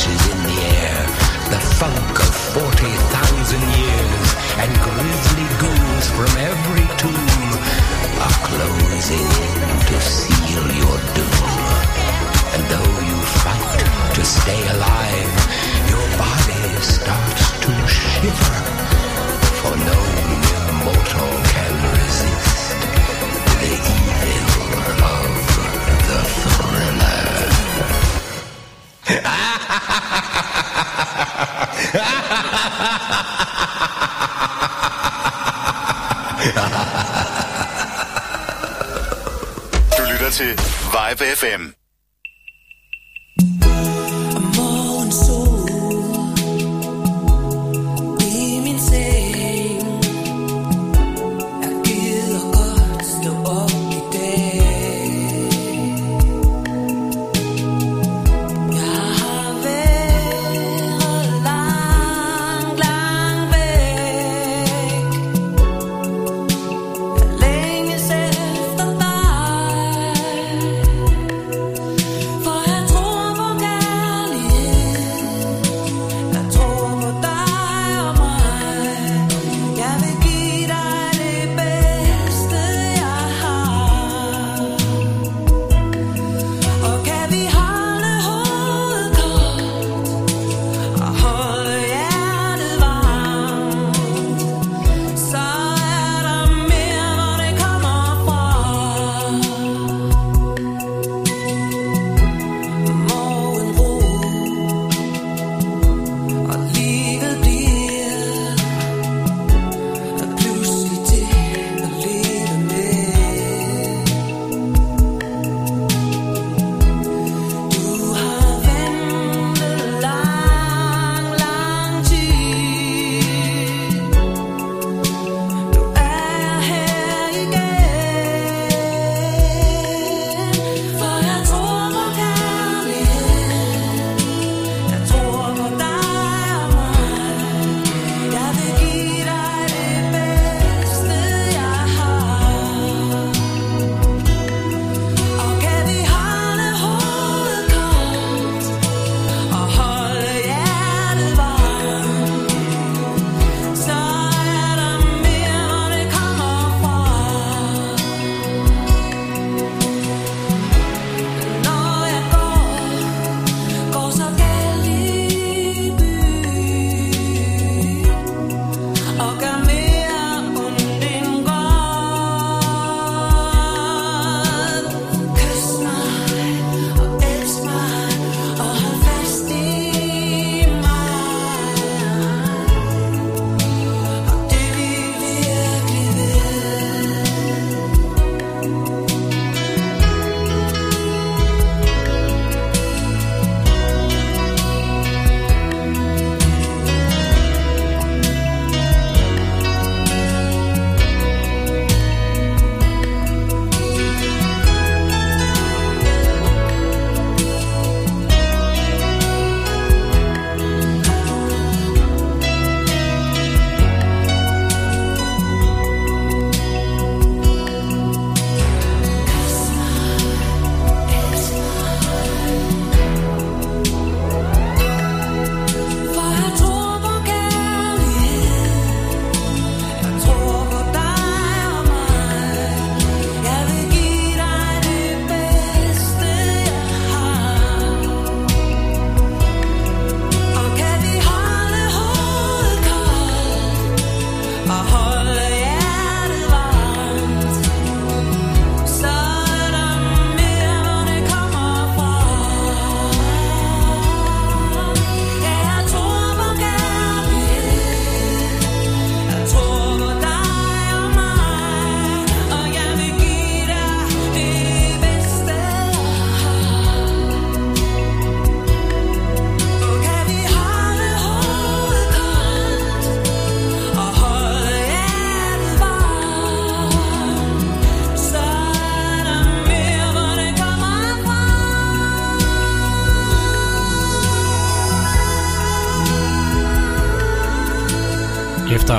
Is in the air, the funk of 40,000 years, and grisly ghouls from every tomb are closing in to seal your doom. And though you fight to stay alive, your body starts to shiver, for no mere mortal Du lytter til Vibe FM.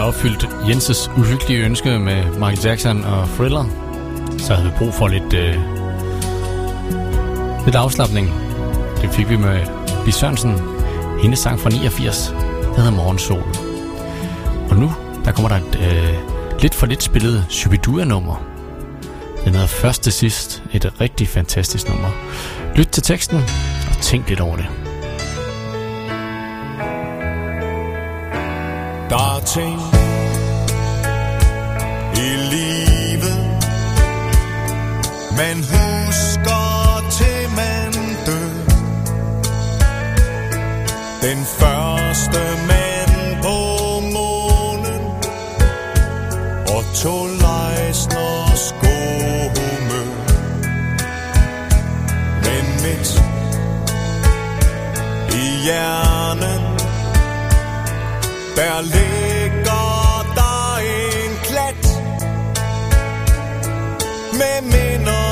jeg opfyldt Jenses uhyggelige ønske med Michael Jackson og Thriller, så havde vi brug for lidt, øh, lidt afslappning. Det fik vi med Bi Sørensen, hendes sang fra 89, der hedder Morgensol. Og nu, der kommer der et øh, lidt for lidt spillet Shubidua-nummer. Den hedder Først til sidst, et rigtig fantastisk nummer. Lyt til teksten og tænk lidt over det. ting i livet, man husker til man dør. Den første mand på månen og to lejsners gode humør. Men midt i hjernen, der ligger me no.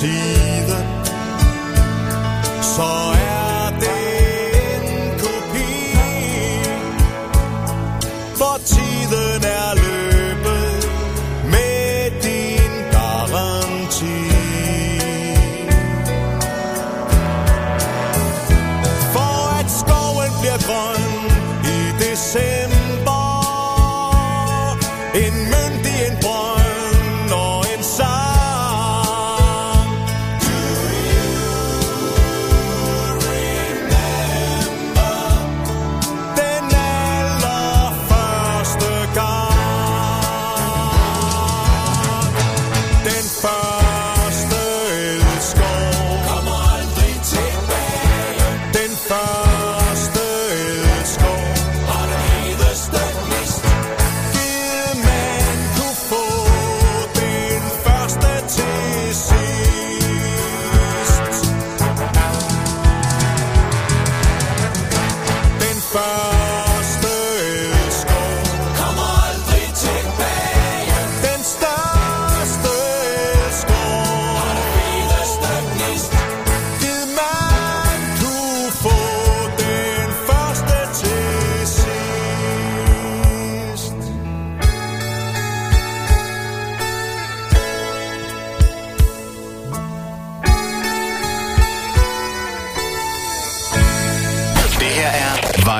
side. Så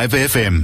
Live FM.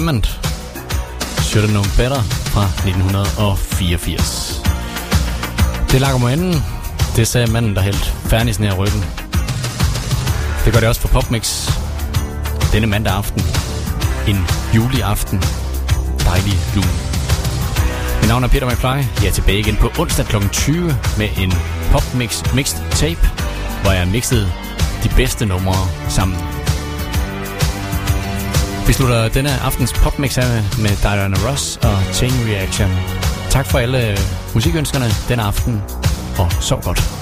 Diamond. Should have known better fra 1984. Det lakker mig anden. Det sagde manden, der hældt fernis ned ad ryggen. Det gør det også for Popmix. Denne mandag aften. En juliaften. Dejlig lun. Mit navn er Peter McFly. Jeg er tilbage igen på onsdag kl. 20 med en Popmix Mixed Tape, hvor jeg mixede de bedste numre sammen. Vi slutter denne aftens popmix her med Diana Ross og Chain Reaction. Tak for alle musikønskerne denne aften, og sov godt.